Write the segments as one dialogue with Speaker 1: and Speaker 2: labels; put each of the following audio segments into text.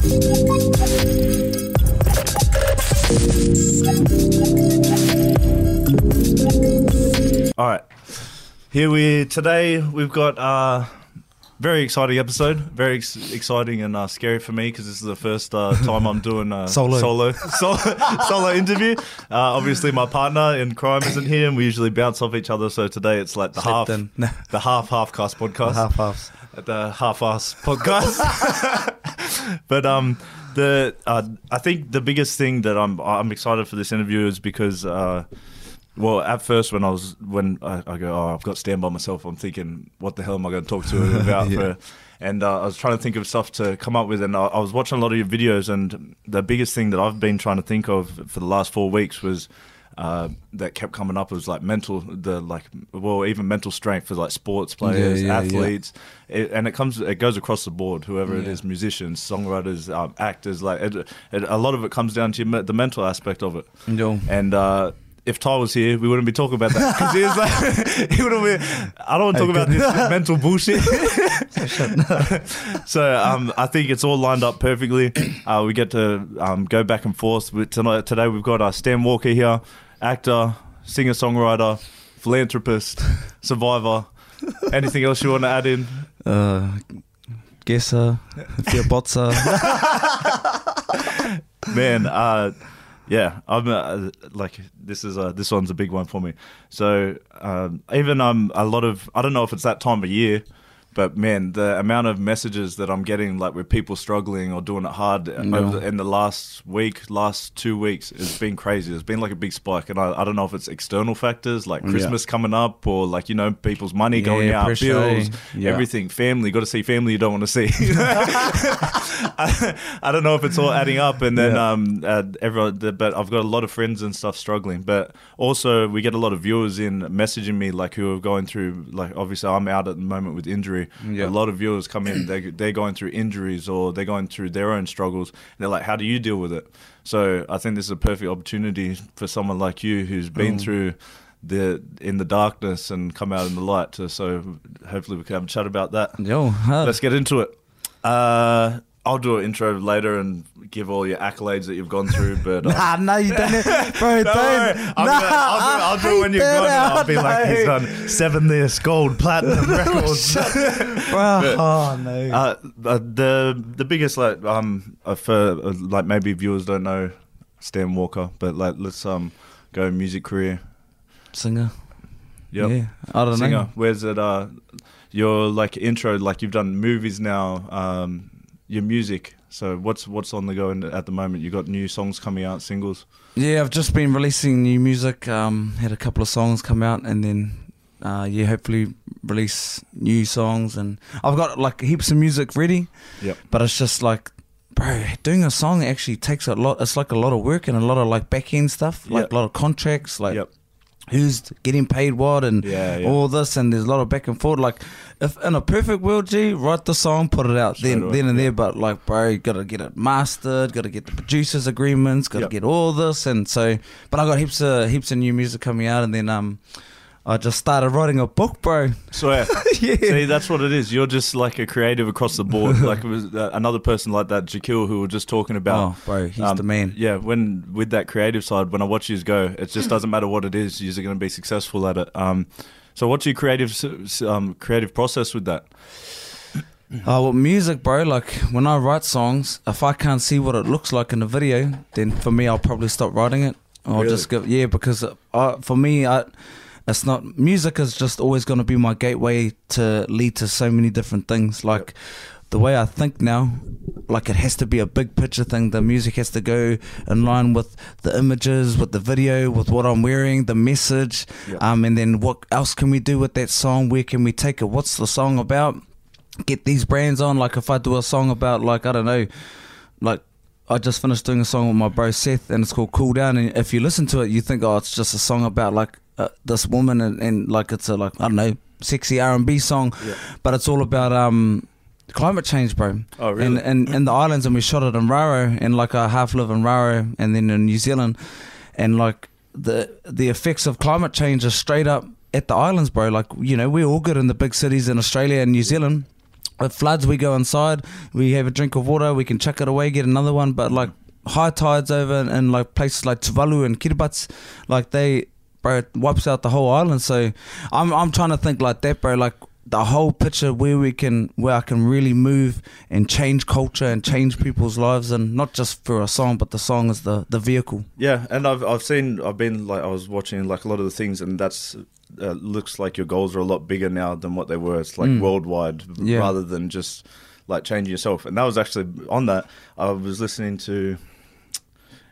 Speaker 1: All right. Here we today we've got uh very exciting episode. Very ex- exciting and uh, scary for me because this is the first uh, time I'm doing a
Speaker 2: Solo.
Speaker 1: solo solo, solo interview. Uh, obviously, my partner in crime isn't here, and we usually bounce off each other. So today it's like the half
Speaker 2: in.
Speaker 1: the half half cast podcast
Speaker 2: Half halves.
Speaker 1: The half-ass podcast. but um, the uh, I think the biggest thing that I'm I'm excited for this interview is because uh, well, at first when I was when I, I go, oh, I've got to stand by myself. I'm thinking, what the hell am I going to talk to her about?
Speaker 2: Yeah.
Speaker 1: for, and uh, I was trying to think of stuff to come up with, and I, I was watching a lot of your videos, and the biggest thing that I've been trying to think of for the last four weeks was. Uh, that kept coming up was like mental, the like, well, even mental strength for like sports players,
Speaker 2: yeah, yeah.
Speaker 1: athletes, It, and it comes, it goes across the board. Whoever it
Speaker 2: Yeah.
Speaker 1: is, musicians, songwriters, um, actors, like it, it, a lot of it comes down to your, the mental aspect of it.
Speaker 2: Yo.
Speaker 1: And uh, if Ty was here, we wouldn't be talking about that because he was like, he wouldn't be. I don't want to talk about this mental bullshit. so um, I think it's all lined up perfectly. Uh, we get to um, go back and forth. Tonight, today we've got uh, Stan Walker here, actor, singer songwriter, philanthropist, survivor. Anything else you want to add in?
Speaker 2: Uh, Gessa. Fiabotza.
Speaker 1: man uh yeah i'm uh, like this is uh this one's a big one for me so um even um a lot of i don't know if it's that time of year but man the amount of messages that i'm getting like with people struggling or doing it hard over the, in the last week last two weeks it's been crazy there's been like a big spike and i, I don't know if it's external factors like
Speaker 2: Yeah.
Speaker 1: christmas coming up or like you know people's money going out bills?
Speaker 2: Yeah.
Speaker 1: everything family got to see family you don't want to see I, I don't know if it's all adding up, and then
Speaker 2: Yeah.
Speaker 1: um, uh, everyone. But I've got a lot of friends and stuff struggling. But also, we get a lot of viewers in messaging me, like who are going through. Like, obviously, I'm out at the moment with injury.
Speaker 2: Yeah.
Speaker 1: A lot of viewers come in. They they're going through injuries or they're going through their own struggles. And they're like, "How do you deal with it?" So I think this is a perfect opportunity for someone like you who's been
Speaker 2: Mm.
Speaker 1: through. The in the darkness and come out in the light. So hopefully we can have a chat about that.
Speaker 2: Yo.
Speaker 1: Let's get into it. Uh, I'll do an intro later and give all your accolades that you've gone through, but uh,
Speaker 2: Nah, no, you don't. Bro, don't.
Speaker 1: don't worry.
Speaker 2: Nah,
Speaker 1: gonna- I'll, do, I'll do it when you're
Speaker 2: that
Speaker 1: gone. I'll
Speaker 2: out,
Speaker 1: be like, he's done seven this gold, platinum records.
Speaker 2: Bro, oh, no.
Speaker 1: uh, uh, the the biggest like um uh, for uh, like maybe viewers don't know Stan Walker, but like let's um go music career.
Speaker 2: Singer.
Speaker 1: Yep.
Speaker 2: Yeah, I don't
Speaker 1: Singer.
Speaker 2: know.
Speaker 1: Where's it? Uh, your like intro, like you've done movies now. Um, your music. So what's what's on the go at the moment? You got new songs coming out, singles.
Speaker 2: Yeah, I've just been releasing new music. Um, had a couple of songs come out, and then uh, yeah, hopefully release new songs. And I've got like heaps of music ready.
Speaker 1: Yep.
Speaker 2: But it's just like, bro, doing a song actually takes a lot. It's like a lot of work and a lot of like back end stuff, like
Speaker 1: Yep.
Speaker 2: a lot of contracts, like
Speaker 1: yep.
Speaker 2: Who's getting paid what and
Speaker 1: Yeah, yeah.
Speaker 2: all this. And there's a lot of back and forth. Like, if in a perfect world, G, write the song, put it out
Speaker 1: Straight
Speaker 2: then,
Speaker 1: away,
Speaker 2: then and
Speaker 1: yeah.
Speaker 2: there. But like, bro, you gotta get it mastered, gotta get the producers agreements, gotta
Speaker 1: Yep.
Speaker 2: get all this. And so, but I got heaps of heaps of new music coming out, and then um, I just started writing a book, bro.
Speaker 1: So yeah. See, that's what it is. You're just like a creative across the board. like it was uh, another person like that, Jakil, who we were just talking about.
Speaker 2: oh, bro, he's
Speaker 1: Um,
Speaker 2: the man.
Speaker 1: Yeah, when with that creative side, when I watch you go, it just doesn't matter what it is. You're going to be successful at it. Um, so what's your creative um, creative process with that?
Speaker 2: Oh, well, music, bro. Like when I write songs, if I can't see what it looks like in the video, then for me, I'll probably stop writing it. I'll
Speaker 1: Really?
Speaker 2: just go, yeah, because uh, for me, I, it's not music is just always going to be my gateway to lead to so many different things. Like the way I think now, like it has to be a big picture thing. The music has to go in line with the images, with the video, with what I'm wearing, the message,
Speaker 1: Yep.
Speaker 2: um, and then what else can we do with that song? Where can we take it? What's the song about? Get these brands on. Like if I do a song about, like I don't know, like I just finished doing a song with my bro Seth, and it's called Cool Down. And if you listen to it, you think, oh, it's just a song about like uh, this woman, and, and like it's a like I don't know, sexy R and B song,
Speaker 1: Yeah.
Speaker 2: but it's all about um climate change, bro.
Speaker 1: Oh, really?
Speaker 2: And in the islands, and we shot it in Raro, and like I half live in Raro, and then in New Zealand, and like the the effects of climate change are straight up at the islands, bro. Like you know, we're all good in the big cities in Australia and New Zealand. It floods, we go inside, we have a drink of water, we can chuck it away, get another one. But like high tides over in, in like places like Tuvalu and Kiribati, like they, bro, it wipes out the whole island. So I'm I'm trying to think like that, bro. Like the whole picture where we can where I can really move and change culture and change people's lives and not just for a song but the song is the the vehicle
Speaker 1: Yeah, and I've I've seen I've been like I was watching like a lot of the things, and that's uh, looks like your goals are a lot bigger now than what they were. It's like
Speaker 2: Mm.
Speaker 1: worldwide
Speaker 2: Yeah.
Speaker 1: rather than just like changing yourself. And that was actually on that. I was listening to,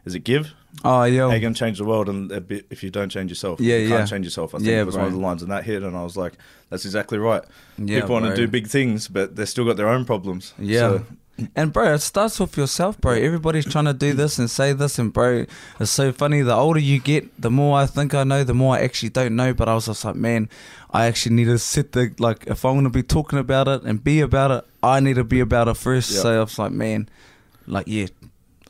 Speaker 1: is it Give?
Speaker 2: Ah, oh yeah
Speaker 1: How you gonna change the world, and a bit, if you don't change yourself,
Speaker 2: Yeah,
Speaker 1: you can't change yourself. I think
Speaker 2: Yeah,
Speaker 1: was one of the lines, and that hit, and I was like, that's exactly right.
Speaker 2: yeah,
Speaker 1: People want to do big things, but they still got their own problems.
Speaker 2: Yeah.
Speaker 1: So,
Speaker 2: And bro, it starts with yourself, bro. Everybody's trying to do this and say this, and bro, it's so funny. The older you get, the more I think I know, the more I actually don't know. But I was just like, man, I actually need to sit the like if I'm gonna be talking about it and be about it, I need to be about it first.
Speaker 1: Yeah.
Speaker 2: So I was like, man, like yeah,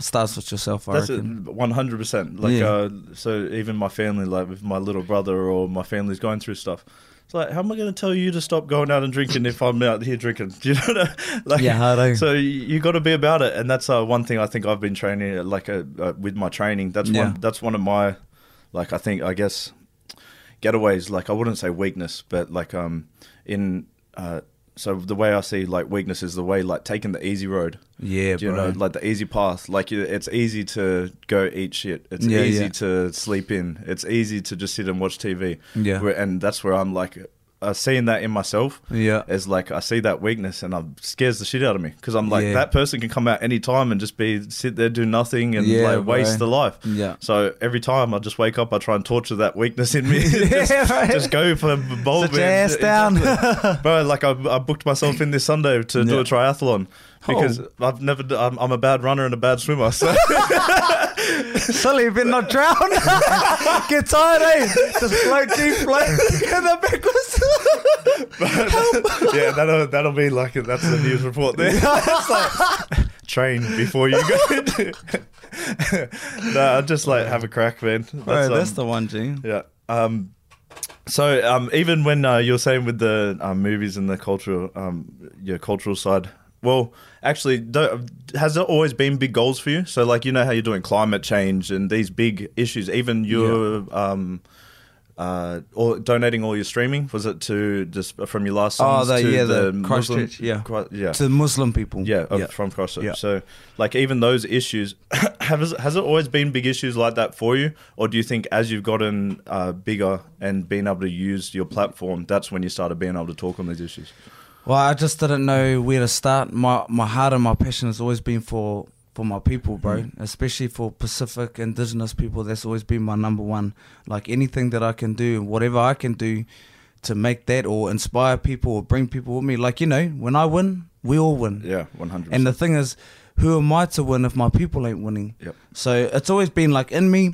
Speaker 2: starts with yourself. I
Speaker 1: That's
Speaker 2: reckon.
Speaker 1: one hundred percent. Like,
Speaker 2: Yeah.
Speaker 1: uh, so even my family, like with my little brother or my family's going through stuff. It's like, how am I going to tell you to stop going out and drinking if I'm out here drinking? Do you know? What I, like,
Speaker 2: Yeah, I know.
Speaker 1: So you, you got to be about it, and that's uh, one thing I think I've been training, uh, like uh, uh, with my training. That's
Speaker 2: Yeah.
Speaker 1: one. That's one of my, like I think I guess, getaways. Like I wouldn't say weakness, but like um in. So the way I see like weakness is the way like taking the easy road.
Speaker 2: Yeah,
Speaker 1: you
Speaker 2: bro.
Speaker 1: know, like the easy path. Like it's easy to go eat shit. It's
Speaker 2: Yeah,
Speaker 1: easy
Speaker 2: yeah.
Speaker 1: to sleep in. It's easy to just sit and watch TV.
Speaker 2: Yeah.
Speaker 1: Where, and that's where I'm like, uh, seeing that in myself
Speaker 2: yeah.
Speaker 1: is like I see that weakness and it scares the shit out of me because I'm like
Speaker 2: Yeah.
Speaker 1: that person can come out any time and just be sit there do nothing and
Speaker 2: Yeah,
Speaker 1: like waste
Speaker 2: bro.
Speaker 1: the life.
Speaker 2: Yeah.
Speaker 1: So every time I just wake up, I try and torture that weakness in me. just,
Speaker 2: Yeah,
Speaker 1: just go for bold
Speaker 2: ass down.
Speaker 1: bro. Like I, I booked myself in this Sunday to do a triathlon because
Speaker 2: Oh.
Speaker 1: I've never. I'm, I'm a bad runner and a bad swimmer. So
Speaker 2: Sully, you better not drown. Get tired, eh? Just float, deep float. Get the backwards.
Speaker 1: yeah, that'll that'll be like that's the news report there. it's like train before you go. no, I just like have a crack, man.
Speaker 2: Bro, that's
Speaker 1: um,
Speaker 2: the one, G.
Speaker 1: Yeah. Um, so um, even when uh, you're saying with the um, movies and the cultural, um, your cultural side, well, actually, has there always been big goals for you? So, like, you know how you're doing climate change and these big issues. Even your um, uh, or donating all your streaming was it to just from your last
Speaker 2: Oh,
Speaker 1: songs
Speaker 2: the-
Speaker 1: to
Speaker 2: yeah,
Speaker 1: the,
Speaker 2: the
Speaker 1: Muslim-
Speaker 2: Christchurch, yeah.
Speaker 1: Yeah.
Speaker 2: To Muslim people.
Speaker 1: Yeah,
Speaker 2: yeah.
Speaker 1: from Christchurch.
Speaker 2: Yeah.
Speaker 1: So, like, even those issues, have has it always been big issues like that for you, or do you think as you've gotten uh, bigger and been able to use your platform, that's when you started being able to talk on these issues?
Speaker 2: Well, I just didn't know where to start. My my heart and my passion has always been for for my people, bro.
Speaker 1: Mm.
Speaker 2: Especially for Pacific Indigenous people. That's always been my number one. Like anything that I can do, whatever I can do to make that or inspire people or bring people with me. Like you know, when I win, we all win.
Speaker 1: Yeah, one hundred.
Speaker 2: And the thing is, who am I to win if my people ain't winning?
Speaker 1: Yep.
Speaker 2: So it's always been like in me,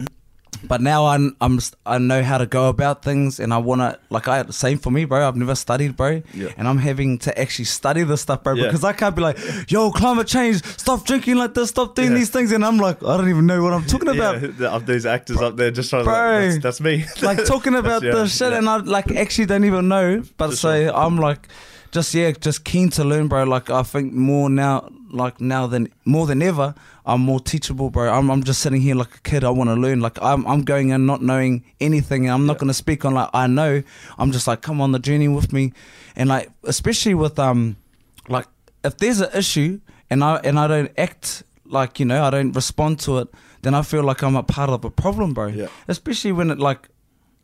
Speaker 2: but now I'm, I'm I know how to go about things, and I wanna like I same for me, bro. I've never studied, bro,
Speaker 1: Yeah.
Speaker 2: and I'm having to actually study this stuff, bro,
Speaker 1: Yeah.
Speaker 2: because I can't be like, yo, climate change, stop drinking like this, stop doing
Speaker 1: Yeah.
Speaker 2: these things, and I'm like, I don't even know what I'm talking about.
Speaker 1: these actors up there just trying to.
Speaker 2: Bro.
Speaker 1: Like, that's, that's me.
Speaker 2: like talking about the shit and I like actually don't even know. But
Speaker 1: For
Speaker 2: so
Speaker 1: sure.
Speaker 2: I'm like just yeah, just keen to learn, bro. Like I think more now like now than more than ever, I'm more teachable, bro. I'm I'm just sitting here like a kid, I wanna learn. Like I'm I'm going in not knowing anything and I'm not
Speaker 1: Yeah.
Speaker 2: gonna speak on like I know. I'm just like come on the journey with me and like especially with um like if there's an issue and I and I don't act like you know I don't respond to it, then I feel like I'm a part of a problem, bro.
Speaker 1: Yeah.
Speaker 2: Especially when it like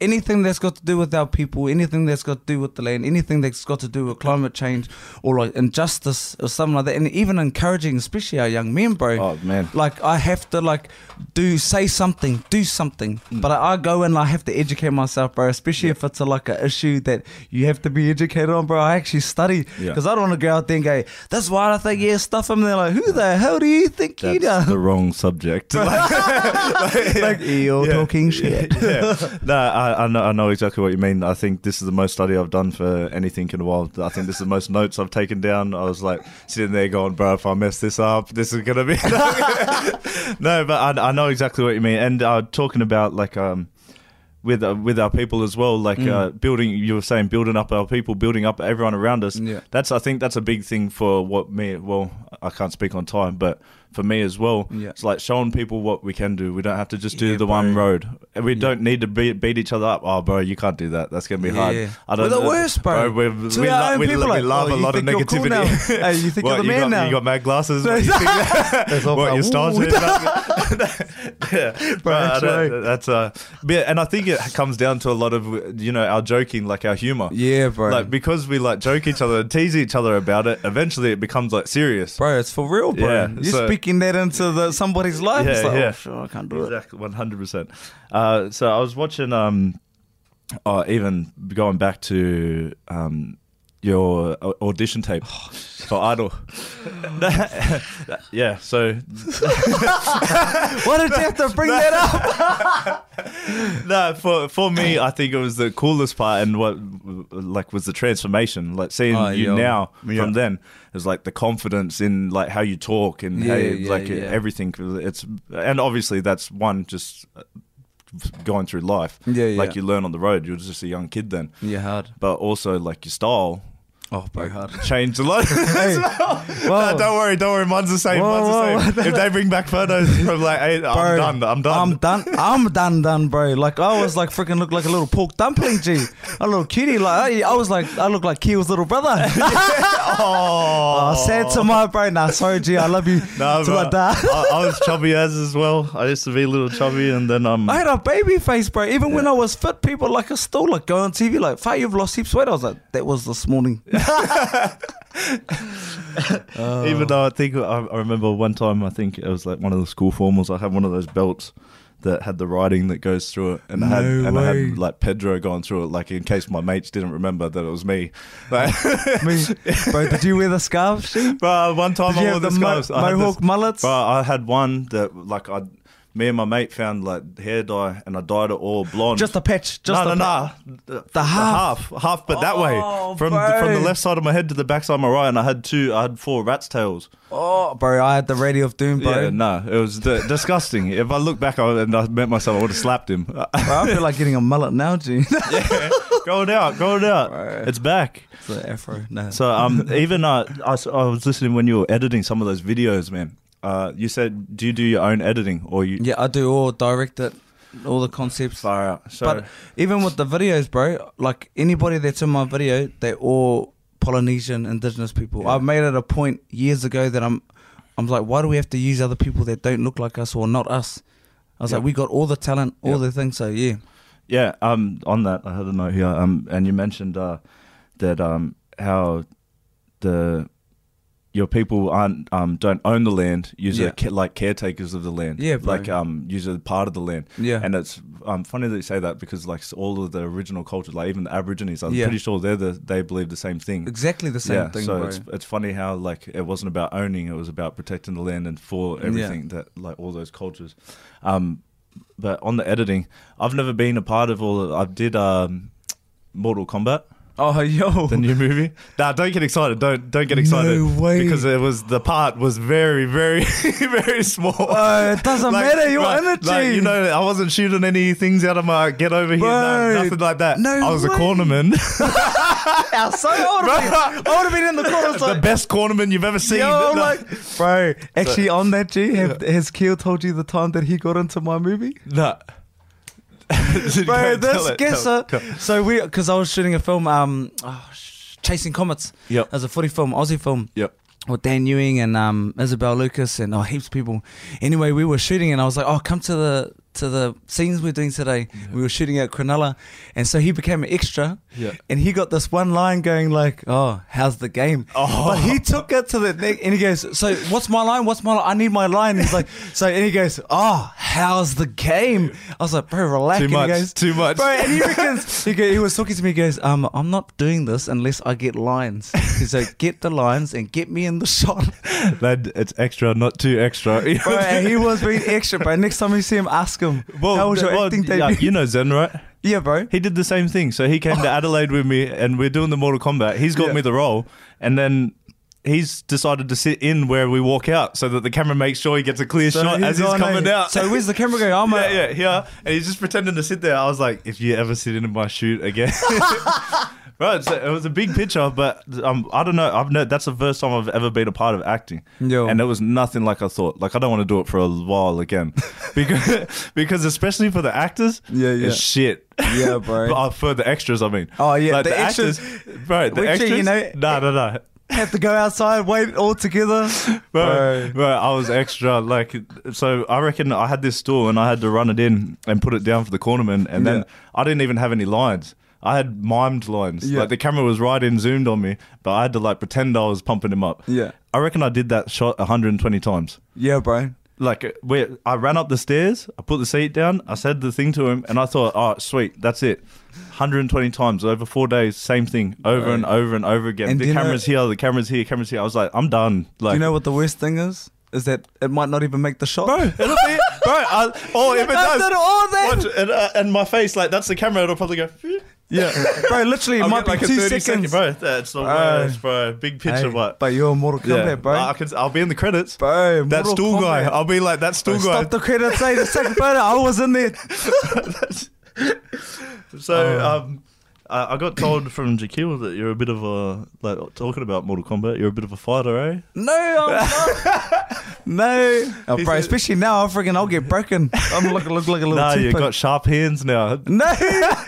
Speaker 2: anything that's got to do with our people, anything that's got to do with the land, anything that's got to do with climate change or like injustice or something like that, and even encouraging, especially our young men, bro.
Speaker 1: Oh man.
Speaker 2: Like I have to like do say something, do something.
Speaker 1: Mm.
Speaker 2: But I, I go and I have to educate myself, bro. Especially if it's a, like an issue that you have to be educated on, bro. I actually study
Speaker 1: Yeah.
Speaker 2: because I don't want to go out there and go. That's why I think yeah, stuff them. They're like, who the hell do you think you know?
Speaker 1: the wrong subject.
Speaker 2: like you're
Speaker 1: Yeah.
Speaker 2: talking shit.
Speaker 1: yeah. No, I, I know I know exactly what you mean. I think this is the most study I've done for anything in a while. I think this is the most notes I've taken down. I was like sitting there going, "Bro, if I mess this up, this is gonna be." no, but I, I know exactly what you mean. And uh, talking about like um, with uh, with our people as well. Like
Speaker 2: Mm.
Speaker 1: uh, building, you were saying, building up our people, building up everyone around us.
Speaker 2: Yeah.
Speaker 1: That's I think that's a big thing for what me. Well, I can't speak on time, but for me as well,
Speaker 2: Yeah.
Speaker 1: it's like showing people what we can do. We don't have to just do
Speaker 2: Yeah,
Speaker 1: the one road, and we
Speaker 2: Yeah.
Speaker 1: don't need to beat, beat each other up. Oh, bro, you can't do that. That's gonna be hard. I don't.
Speaker 2: We're the worst, bro.
Speaker 1: we,
Speaker 2: To
Speaker 1: we,
Speaker 2: our
Speaker 1: lo-
Speaker 2: own
Speaker 1: we,
Speaker 2: people,
Speaker 1: we love
Speaker 2: oh,
Speaker 1: a lot of
Speaker 2: think you're cool
Speaker 1: negativity.
Speaker 2: Hey, you think
Speaker 1: What,
Speaker 2: you're the
Speaker 1: you
Speaker 2: man
Speaker 1: got,
Speaker 2: now?
Speaker 1: You got mad glasses. What, you think that-
Speaker 2: That's all
Speaker 1: what
Speaker 2: about,
Speaker 1: your stars? Yeah,
Speaker 2: Bro,
Speaker 1: But,
Speaker 2: that's
Speaker 1: uh,
Speaker 2: right.
Speaker 1: that's uh, yeah, and I think it comes down to a lot of you know our joking, like our humor.
Speaker 2: Yeah, bro.
Speaker 1: Like because we like joke each other and tease each other about it, eventually it becomes like serious.
Speaker 2: bro, it's for real, bro.
Speaker 1: Yeah,
Speaker 2: You're
Speaker 1: so-
Speaker 2: speaking that into the somebody's life.
Speaker 1: Yeah,
Speaker 2: like,
Speaker 1: yeah.
Speaker 2: oh, sure, I can't do it.
Speaker 1: Exactly, one hundred percent. Uh, so I was watching, um, uh, even going back to um, your audition tape
Speaker 2: Oh,
Speaker 1: for Idol. yeah, so
Speaker 2: Why did you have to bring that up?
Speaker 1: no, for for me, I think it was the coolest part, and what like was the transformation, like seeing
Speaker 2: Oh,
Speaker 1: you
Speaker 2: yeah.
Speaker 1: now
Speaker 2: Yeah.
Speaker 1: from then. Is like the confidence in like how you talk and how
Speaker 2: Yeah,
Speaker 1: you,
Speaker 2: yeah,
Speaker 1: like
Speaker 2: yeah.
Speaker 1: everything. It's and obviously that's one just uh, going through life.
Speaker 2: Yeah, yeah.
Speaker 1: Like you learn on the road. You're just a young kid then,
Speaker 2: Yeah, hard.
Speaker 1: but also like your style
Speaker 2: Oh, bro, hard.
Speaker 1: changed a lot.
Speaker 2: Hey,
Speaker 1: No, don't worry, don't worry. Mine's the same.
Speaker 2: Whoa,
Speaker 1: mine's the
Speaker 2: whoa.
Speaker 1: same. if they bring back photos from like, hey, I'm
Speaker 2: Bro,
Speaker 1: done. I'm done.
Speaker 2: I'm done. I'm done, done, bro. Like I was like freaking look like a little pork dumpling, G, a little cutie. Like I, I was like I look like Kiel's little brother.
Speaker 1: oh,
Speaker 2: oh, sad to my bro. Nah, sorry, G. I love you. My dad.
Speaker 1: I, I was chubby as as well. I used to be a little chubby, and then um,
Speaker 2: I had a baby face, bro. Even when I was fit, people like I still like go on TV like, "Fuck, you've lost heaps weight." I was like, "That was this morning."
Speaker 1: even though I think I, I remember one time, I think it was like one of the school formals. I had one of those belts that had the writing that goes through it, and I had
Speaker 2: No
Speaker 1: and I had like Pedro going through it, like in case my mates didn't remember that it was me. Like,
Speaker 2: Me, bro, did you wear the scarf? G?
Speaker 1: Bro, one time
Speaker 2: Did
Speaker 1: I wore
Speaker 2: have the
Speaker 1: this
Speaker 2: mo- mohawk
Speaker 1: this-
Speaker 2: mullets?
Speaker 1: Bro, I had one that like I, me and my mate found like hair dye, and I dyed it all blonde.
Speaker 2: Just a patch. Just
Speaker 1: no,
Speaker 2: a
Speaker 1: no, no. The,
Speaker 2: The half.
Speaker 1: half, half, but that way
Speaker 2: Oh,
Speaker 1: from from the left side of my head to the back side of my right, and I had two. I had four rat's tails.
Speaker 2: Oh, bro, I had the radio of doom, bro.
Speaker 1: Yeah, no, it was d- disgusting. If I look back I, and I met myself, I would have slapped him.
Speaker 2: Bro, I feel like getting a mullet now, G.
Speaker 1: go it out, go it out.
Speaker 2: Bro.
Speaker 1: It's back.
Speaker 2: it's an afro. No.
Speaker 1: So um, even uh, I, I was listening when you were editing some of those videos, man. Uh, you said, do you do your own editing or you?
Speaker 2: yeah, I do all direct it, all the concepts.
Speaker 1: Far out. So,
Speaker 2: But even with the videos, bro, like anybody that's in my video, they're all Polynesian indigenous people.
Speaker 1: Yeah.
Speaker 2: I made it a point years ago that I'm, I'm like, why do we have to use other people that don't look like us or not us? I was
Speaker 1: Yeah.
Speaker 2: like, we got all the talent, all
Speaker 1: Yeah.
Speaker 2: the things. So yeah,
Speaker 1: Yeah, um, on that, I had a note here. Um, and you mentioned uh, that um, how the your people aren't um don't own the land, use
Speaker 2: Yeah.
Speaker 1: ca- like caretakers of the land.
Speaker 2: Yeah, bro.
Speaker 1: like um use it part of the land.
Speaker 2: yeah,
Speaker 1: And it's um funny that you say that because like all of the original cultures, like even the Aborigines, I'm
Speaker 2: Yeah.
Speaker 1: pretty sure they're the they believe the same thing.
Speaker 2: exactly the same
Speaker 1: yeah,
Speaker 2: thing,
Speaker 1: so
Speaker 2: bro.
Speaker 1: it's it's funny how like it wasn't about owning; it was about protecting the land and for everything that like all those cultures. Um, but on the editing, I've never been a part of all. Of, I did um, Mortal Kombat,
Speaker 2: oh yo,
Speaker 1: the new movie. Nah, don't get excited. Don't don't get excited.
Speaker 2: No way.
Speaker 1: Because it was the part was very very very small.
Speaker 2: Uh, it doesn't
Speaker 1: Like,
Speaker 2: matter. You're
Speaker 1: like-
Speaker 2: in it,
Speaker 1: like, you know, I wasn't shooting any things out of my get over here.
Speaker 2: Bro,
Speaker 1: no, nothing like that.
Speaker 2: no
Speaker 1: I was a
Speaker 2: way.
Speaker 1: cornerman.
Speaker 2: Yeah, so I would have been, I would have been in the corner.
Speaker 1: the
Speaker 2: Like,
Speaker 1: best cornerman you've ever seen.
Speaker 2: Yo,
Speaker 1: No.
Speaker 2: like, bro, actually, on that G, have, has Keel told you the time that he got into my movie?
Speaker 1: No.
Speaker 2: Bro,
Speaker 1: Tell
Speaker 2: this
Speaker 1: it,
Speaker 2: guesser.
Speaker 1: tell tell-
Speaker 2: So we, because I was shooting a film, um, oh, sh- Chasing Comets,
Speaker 1: Yep.
Speaker 2: as a footy film, Aussie film.
Speaker 1: Yep.
Speaker 2: With Dan Ewing and um, Isabel Lucas and oh, heaps of people. Anyway, we were shooting and I was like, oh, come to the to the scenes we're doing today. We were shooting at Cronulla, and so he became an extra.
Speaker 1: Yeah.
Speaker 2: And he got this one line going like, "Oh, how's the game?"
Speaker 1: Oh.
Speaker 2: But he took it to the neck, and he goes, "So what's my line? What's my line? I need my line." He's like, "So," and he goes, "Oh, how's the game?" I was like, "Bro, relax."
Speaker 1: Too
Speaker 2: and
Speaker 1: much.
Speaker 2: He goes,
Speaker 1: too much.
Speaker 2: Bro, and he reckons he, go, he was talking to me. He goes, "Um, I'm not doing this unless I get lines." He's like, "Get the lines and get me in the shot."
Speaker 1: That it's extra, not too extra.
Speaker 2: Bro, and he was being extra. But next time you see him, ask him, "How was your
Speaker 1: well,
Speaker 2: acting
Speaker 1: yeah,
Speaker 2: debut?"
Speaker 1: you know Zen, right?
Speaker 2: yeah, bro.
Speaker 1: He did the same thing. So he came to Adelaide with me, and we're doing the Mortal Kombat. He's got
Speaker 2: Yeah.
Speaker 1: me the role, and then he's decided to sit in where we walk out so that the camera makes sure he gets a clear
Speaker 2: So
Speaker 1: shot as he's coming
Speaker 2: eh?
Speaker 1: out.
Speaker 2: So where's the camera going? I'm
Speaker 1: yeah,
Speaker 2: a-
Speaker 1: yeah, here, and he's just pretending to sit there. I was like, if you ever sit in my shoot again. Right, so it was a big picture, but um, I don't know. I've no, that's the first time I've ever been a part of acting,
Speaker 2: Yo.
Speaker 1: and it was nothing like I thought. Like I don't want to do it for a while again, because because especially for the actors,
Speaker 2: Yeah, yeah.
Speaker 1: it's shit.
Speaker 2: Yeah, bro.
Speaker 1: But, uh, for the extras, I mean.
Speaker 2: Oh, yeah,
Speaker 1: like
Speaker 2: the
Speaker 1: the,
Speaker 2: extras-
Speaker 1: actors, bro. The extras,
Speaker 2: you know-
Speaker 1: no, no, no.
Speaker 2: have to go outside, wait all together.
Speaker 1: Bro, bro, I was extra. Like, so I reckon I had this stool and I had to run it in and put it down for the cornerman, and then I didn't even have any lines. I had mimed lines.
Speaker 2: Yeah.
Speaker 1: Like the camera was right in, zoomed on me, but I had to like pretend I was pumping him up.
Speaker 2: Yeah.
Speaker 1: I reckon I did that shot 120 times.
Speaker 2: Yeah, bro.
Speaker 1: Like, where I ran up the stairs, I put the seat down, I said the thing to him, and I thought, oh, sweet, that's it. 120 times over four days, same thing, over
Speaker 2: Right.
Speaker 1: and over and over again.
Speaker 2: And
Speaker 1: the
Speaker 2: you know-
Speaker 1: camera's here, the camera's here, camera's here. I was like, I'm done. Like,
Speaker 2: Do you know what the worst thing is? Is that it might not even make the shot.
Speaker 1: bro, it'll be, bro. I, or if it does,
Speaker 2: all
Speaker 1: watch, and, uh, and my face, like that's the camera. It'll probably go.
Speaker 2: Yeah, bro. Literally, it
Speaker 1: I'll
Speaker 2: might be
Speaker 1: like
Speaker 2: two seconds,
Speaker 1: second- bro. That's the worst, bro. Big picture,
Speaker 2: Hey,
Speaker 1: but
Speaker 2: but you're Mortal Kombat,
Speaker 1: yeah,
Speaker 2: bro.
Speaker 1: I can, I'll be in the credits.
Speaker 2: bro,
Speaker 1: that
Speaker 2: Mortal
Speaker 1: stool guy. I'll be like that stool
Speaker 2: Bro,
Speaker 1: guy.
Speaker 2: Stop the credits. Say the second photo. I was in there.
Speaker 1: So
Speaker 2: Oh.
Speaker 1: um, I, I got told from Jaquil that you're a bit of a like talking about Mortal Kombat. You're a bit of a fighter, eh?
Speaker 2: No, I'm not. no, oh, bro.
Speaker 1: said-
Speaker 2: Especially now, I freaking I'll get broken. I'm looking look like a little.
Speaker 1: Nah, you got sharp hands now.
Speaker 2: No.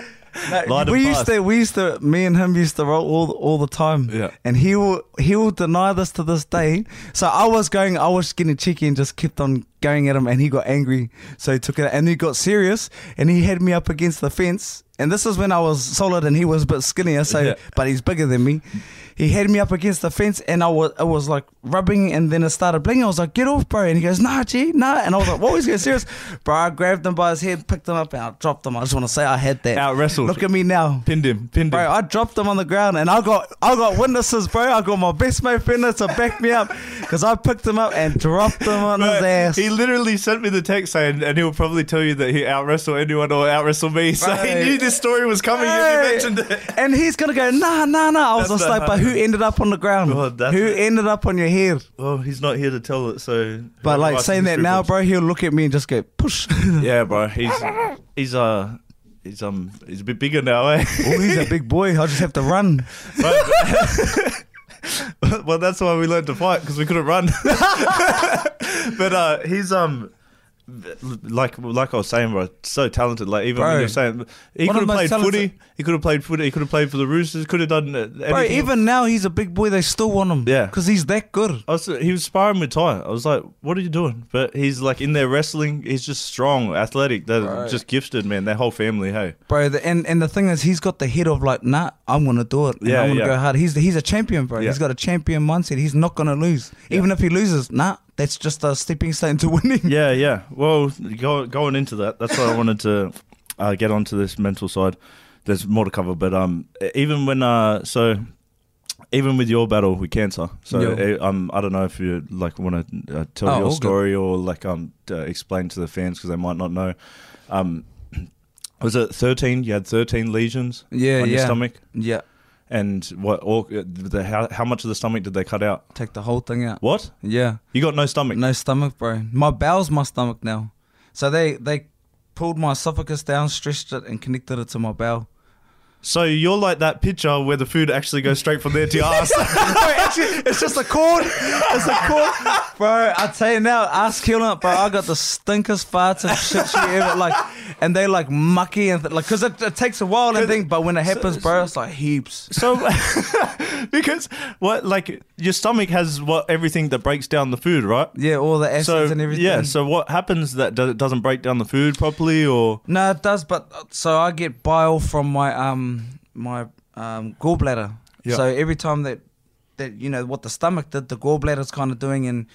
Speaker 2: No, we used to, we used to, me and him used to roll all all the time.
Speaker 1: Yeah.
Speaker 2: And he will, he will deny this to this day. So I was going, I was getting cheeky and just kept on going at him, and he got angry. So he took it, and he got serious, and he had me up against the fence. And this is when I was solid, and he was a bit skinnier. So,
Speaker 1: Yeah.
Speaker 2: but he's bigger than me. He had me up against the fence, and I was, I was like rubbing, and then it started blinking. I was like, "Get off, bro!" And he goes, "Nah, G, nah." And I was like, "What was getting serious, bro?" I grabbed him by his head, picked him up, and I dropped him. I just want to say I had that.
Speaker 1: Out wrestled.
Speaker 2: Look at me now.
Speaker 1: Pinned him. Pinned
Speaker 2: Bro,
Speaker 1: him.
Speaker 2: I dropped him on the ground and I got I got witnesses, bro. I got my best mate Fender to back me up because I picked him up and dropped him on his ass.
Speaker 1: He literally sent me the text saying, and he'll probably tell you that he out wrestled anyone or out wrestled me. So he knew this story was coming if
Speaker 2: Hey.
Speaker 1: you mentioned it.
Speaker 2: and he's gonna go, nah, nah, nah. I was
Speaker 1: That's
Speaker 2: just like, but who ended up on the ground?
Speaker 1: God,
Speaker 2: who
Speaker 1: it.
Speaker 2: ended up on your head?
Speaker 1: Well, he's not here to tell it, so.
Speaker 2: But like saying that now, bro, he'll look at me and just go, push.
Speaker 1: Yeah, bro. He's he's uh he's um he's a bit bigger now, eh?
Speaker 2: oh, he's a big boy. I'll just have to run.
Speaker 1: Well, that's why we learned to fight because we couldn't run. but uh, he's um. Like like I was saying, bro, so talented. Like even
Speaker 2: Bro,
Speaker 1: when you're saying he could have played footy, he could have played footy, he could have played for the Roosters, could have done uh, anything.
Speaker 2: Bro, even now he's a big boy. They still want him.
Speaker 1: Yeah.
Speaker 2: because he's that good.
Speaker 1: I was, he was sparring with Ty. I was like, "What are you doing?" But he's like in there wrestling. He's just strong, athletic. They're
Speaker 2: Right.
Speaker 1: just gifted, man. Their whole family. Hey,
Speaker 2: Bro, the, and and the thing is, he's got the head of like, nah, I'm gonna do it.
Speaker 1: Yeah,
Speaker 2: I'm gonna
Speaker 1: yeah.
Speaker 2: go hard. He's he's a champion, bro.
Speaker 1: Yeah.
Speaker 2: He's got a champion mindset. He's not gonna lose, even if he loses. Nah, that's just a stepping stone to winning.
Speaker 1: yeah, yeah. Well, go, going into that, that's why I wanted to uh, get onto this mental side. There's more to cover, but um, even when uh, so even with your battle with cancer, so
Speaker 2: Yeah.
Speaker 1: uh, um, I don't know if you like want to uh, tell
Speaker 2: Oh,
Speaker 1: your
Speaker 2: good.
Speaker 1: story or like um uh, explain to the fans because they might not know. Um, was it 13? You had 13 lesions
Speaker 2: Yeah,
Speaker 1: on your
Speaker 2: yeah,
Speaker 1: stomach.
Speaker 2: yeah.
Speaker 1: And what? All, uh, the, how, how much of the stomach did they cut out?
Speaker 2: Take the whole thing out.
Speaker 1: What?
Speaker 2: Yeah,
Speaker 1: You got no stomach?
Speaker 2: no stomach, bro. My bowel's my stomach now. So they they pulled my esophagus down, stretched it, and connected it to my bowel.
Speaker 1: So you're like that picture where the food actually goes straight from there to your ass.
Speaker 2: bro, actually, it's just a cord. It's a cord, bro. I tell you now, ass killing, bro. I got the stinkest farts and shit you ever like, and they like mucky and th- like, cause it, it takes a while and thing, but when it happens, bro, it's like heaps.
Speaker 1: so because what like your stomach has what everything that breaks down the food, right?
Speaker 2: Yeah, all the acids
Speaker 1: So
Speaker 2: and everything.
Speaker 1: yeah. So what happens that it doesn't break down the food properly, or
Speaker 2: no, it does, but uh, so I get bile from my um my um gallbladder.
Speaker 1: Yeah.
Speaker 2: So every time that that you know what the stomach did, the gallbladder's kind of doing and.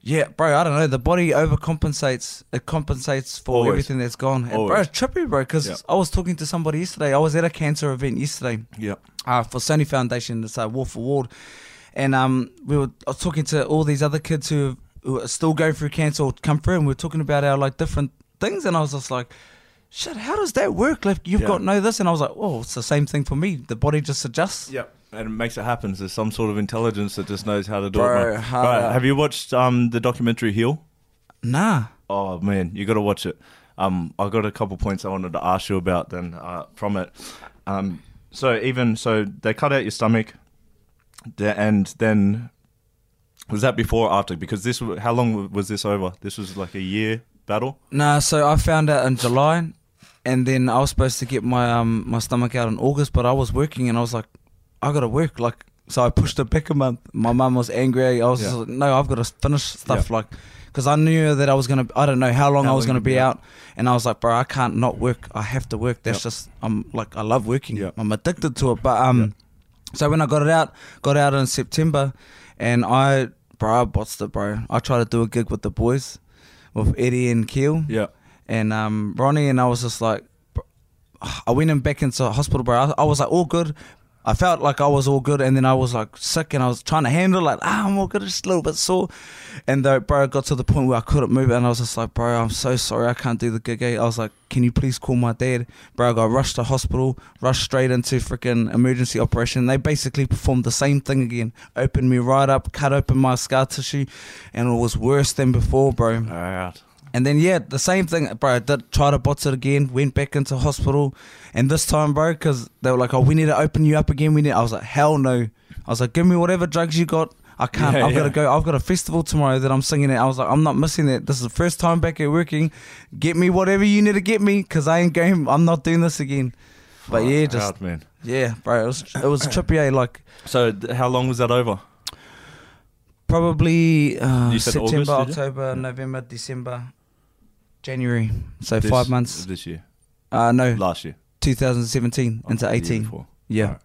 Speaker 2: Yeah, bro, I don't know. The body overcompensates. It compensates for
Speaker 1: Always.
Speaker 2: everything that's gone. And bro, it's trippy, bro. Because
Speaker 1: Yeah.
Speaker 2: I was talking to somebody yesterday. I was at a cancer event yesterday
Speaker 1: yeah,
Speaker 2: uh, for Sony Foundation. It's uh, Wharf4Ward, and um, we were I was talking to all these other kids who who are still going through cancer or come through, and we are talking about our like different things. And I was just like, "Shit, how does that work? Like you've
Speaker 1: Yeah.
Speaker 2: got no this," and I was like, "Oh, it's the same thing for me. The body just adjusts."
Speaker 1: yeah. and it makes it happen. There's some sort of intelligence that just knows how to do
Speaker 2: Bro,
Speaker 1: it. Right, have you watched um the documentary Heal?
Speaker 2: Nah.
Speaker 1: Oh man, you got to watch it. Um, I got a couple points I wanted to ask you about then uh, from it. Um, so even so, they cut out your stomach, and then was that before or after? Because this, how long was this over? This was like a year battle.
Speaker 2: Nah, so I found out in July, and then I was supposed to get my um my stomach out in August, but I was working, and I was like, I gotta work, like, so I pushed it back a month. My mum was angry. I was
Speaker 1: Yeah.
Speaker 2: just like, no, I've got to finish stuff, like, because I knew that I was gonna. I don't know how long
Speaker 1: How
Speaker 2: I was
Speaker 1: long
Speaker 2: gonna be
Speaker 1: yeah.
Speaker 2: out, and I was like, bro, I can't not work. I have to work. That's
Speaker 1: Yeah.
Speaker 2: just I'm like I love working.
Speaker 1: Yeah.
Speaker 2: I'm addicted to it. But um, so when I got it out, got out in September, and I, bro, I botsed it, bro. I tried to do a gig with the boys, with Eddie and Keel
Speaker 1: Yeah,
Speaker 2: and um, Ronnie, and I was just like, I went in back into hospital, bro. I, I was like all good. I felt like I was all good, and then I was like sick, and I was trying to handle like, ah, I'm all good, just a little bit sore. And though, bro, got to the point where I couldn't move, and I was just like, bro, I'm so sorry, I can't do the gig. eh?" I was like, can you please call my dad, bro? I got rushed to hospital, rushed straight into freaking emergency operation. They basically performed the same thing again, opened me right up, cut open my scar tissue, and it was worse than before, bro.
Speaker 1: Alright.
Speaker 2: And then yeah, the same thing, bro. I did try to bots it again. Went back into hospital, and this time, bro, because they were like, "Oh, we need to open you up again." We need. I was like, "Hell no!" I was like, "Give me whatever drugs you got. I can't.
Speaker 1: Yeah,
Speaker 2: I've got to go. I've got a festival tomorrow that I'm singing at." I was like, "I'm not missing that. This is the first time back at working. Get me whatever you need to get me, because I ain't going. I'm not doing this again." But yeah, just
Speaker 1: out, man.
Speaker 2: yeah, bro. It was it was trippy. eh, Like
Speaker 1: So how long was that over?
Speaker 2: probably uh, September,
Speaker 1: August.
Speaker 2: October, November, December, January. So
Speaker 1: This-
Speaker 2: five months.
Speaker 1: this year,
Speaker 2: Uh, no,
Speaker 1: last year,
Speaker 2: 2017
Speaker 1: Oh,
Speaker 2: into
Speaker 1: the year
Speaker 2: 18.
Speaker 1: before.
Speaker 2: Yeah.
Speaker 1: Alright.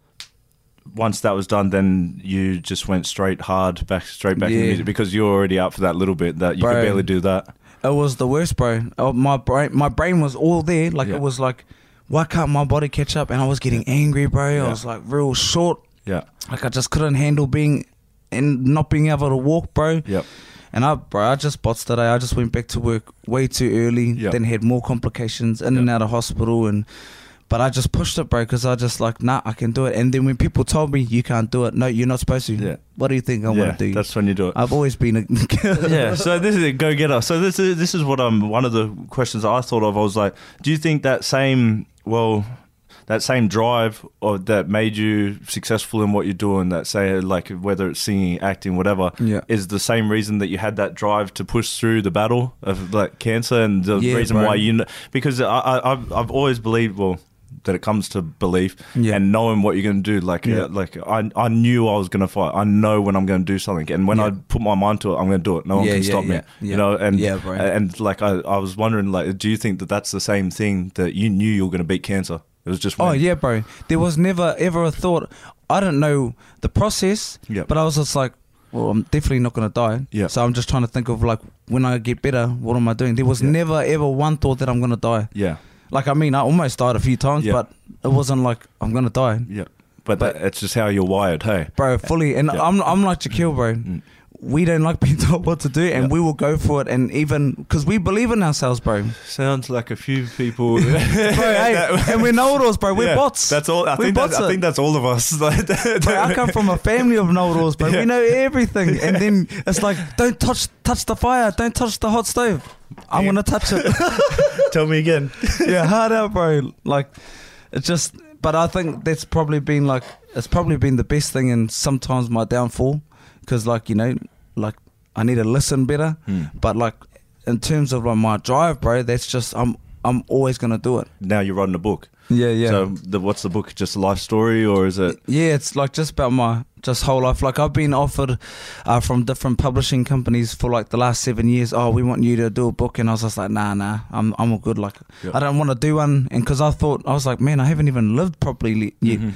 Speaker 1: Once that was done, then you just went straight hard back, straight back in
Speaker 2: Yeah.
Speaker 1: music because you were already out for that little bit that you
Speaker 2: Bro.
Speaker 1: could barely do that.
Speaker 2: It was the worst, bro. Oh, my brain, my brain was all there. Like
Speaker 1: Yeah.
Speaker 2: it was like, why can't my body catch up? And I was getting angry, bro.
Speaker 1: Yeah.
Speaker 2: I was like real short.
Speaker 1: Yeah,
Speaker 2: Like I just couldn't handle being and not being able to walk, bro.
Speaker 1: yep.
Speaker 2: And I, bro, I just bots today. I just went back to work way too early.
Speaker 1: Yeah.
Speaker 2: Then had more complications in and out of hospital, and but I just pushed it, bro, because I just like, nah, I can do it. And then when people told me you can't do it, no, you're not supposed to.
Speaker 1: Yeah.
Speaker 2: What do you think I'm
Speaker 1: yeah,
Speaker 2: gonna do?
Speaker 1: that's when you do it.
Speaker 2: I've always been a
Speaker 1: yeah, so this is a go getter. So this is this is what um one of the questions I thought of. I was like, do you think that same well, that same drive or that made you successful in what you're doing, that say like whether it's singing, acting, whatever,
Speaker 2: Yeah.
Speaker 1: is the same reason that you had that drive to push through the battle of like cancer and the
Speaker 2: Yeah,
Speaker 1: reason
Speaker 2: bro.
Speaker 1: why you kn- because I, I I've I've always believed well. That it comes to belief
Speaker 2: Yeah.
Speaker 1: and knowing what you're going to do. Like,
Speaker 2: Yeah.
Speaker 1: uh, like I, I knew I was going to fight. I know when I'm going to do something, and when
Speaker 2: Yeah.
Speaker 1: I put my mind to it, I'm going to do it. No one can stop me. You know, and
Speaker 2: Yeah,
Speaker 1: and like I, I was wondering, like, do you think that that's the same thing that you knew you were going to beat cancer? It was just
Speaker 2: Oh yeah, bro. There was never ever a thought. I don't know the process,
Speaker 1: Yeah.
Speaker 2: but I was just like, well, I'm definitely not gonna die.
Speaker 1: Yeah.
Speaker 2: So I'm just trying to think of like when I get better, what am I doing? There was never ever one thought that I'm gonna die.
Speaker 1: yeah,
Speaker 2: Like I mean, I almost died a few times, but it wasn't like I'm gonna die,
Speaker 1: yeah. But,
Speaker 2: But-
Speaker 1: that, it's just how you're wired. Hey,
Speaker 2: bro. Fully, and. I'm I'm like Shaquille, bro.
Speaker 1: Mm.
Speaker 2: We don't like being told what to do, and
Speaker 1: Yeah.
Speaker 2: we will go for it, and even because we believe in ourselves, bro.
Speaker 1: sounds like a few people.
Speaker 2: bro hey, and we're know-it-alls, bro. We're
Speaker 1: Yeah,
Speaker 2: bots.
Speaker 1: That's all. I
Speaker 2: We're
Speaker 1: think. That's, I think that's all of us.
Speaker 2: Bro, I come from a family of know-it-alls, bro.
Speaker 1: Yeah.
Speaker 2: We know everything, and then it's like, don't touch touch the fire, don't touch the hot stove. I'm
Speaker 1: Yeah.
Speaker 2: gonna touch it.
Speaker 1: Tell me again.
Speaker 2: yeah, hard out, bro. Like, it's just. But I think that's probably been like, it's probably been the best thing, and sometimes my downfall, because like you know, like I need to listen better.
Speaker 1: Hmm.
Speaker 2: But like, in terms of like my drive, bro, that's just I'm I'm always gonna do it.
Speaker 1: Now you're writing a book.
Speaker 2: Yeah, yeah.
Speaker 1: So the, what's the book? Just a life story, or is it?
Speaker 2: Yeah, it's like just about my just whole life. Like I've been offered uh, from different publishing companies for like the last seven years. Oh, we want you to do a book, and I was just like, nah, nah, I'm I'm all good. Like
Speaker 1: Yeah.
Speaker 2: I don't want to do one, and because I thought I was like, man, I haven't even lived properly yet.
Speaker 1: Mhm.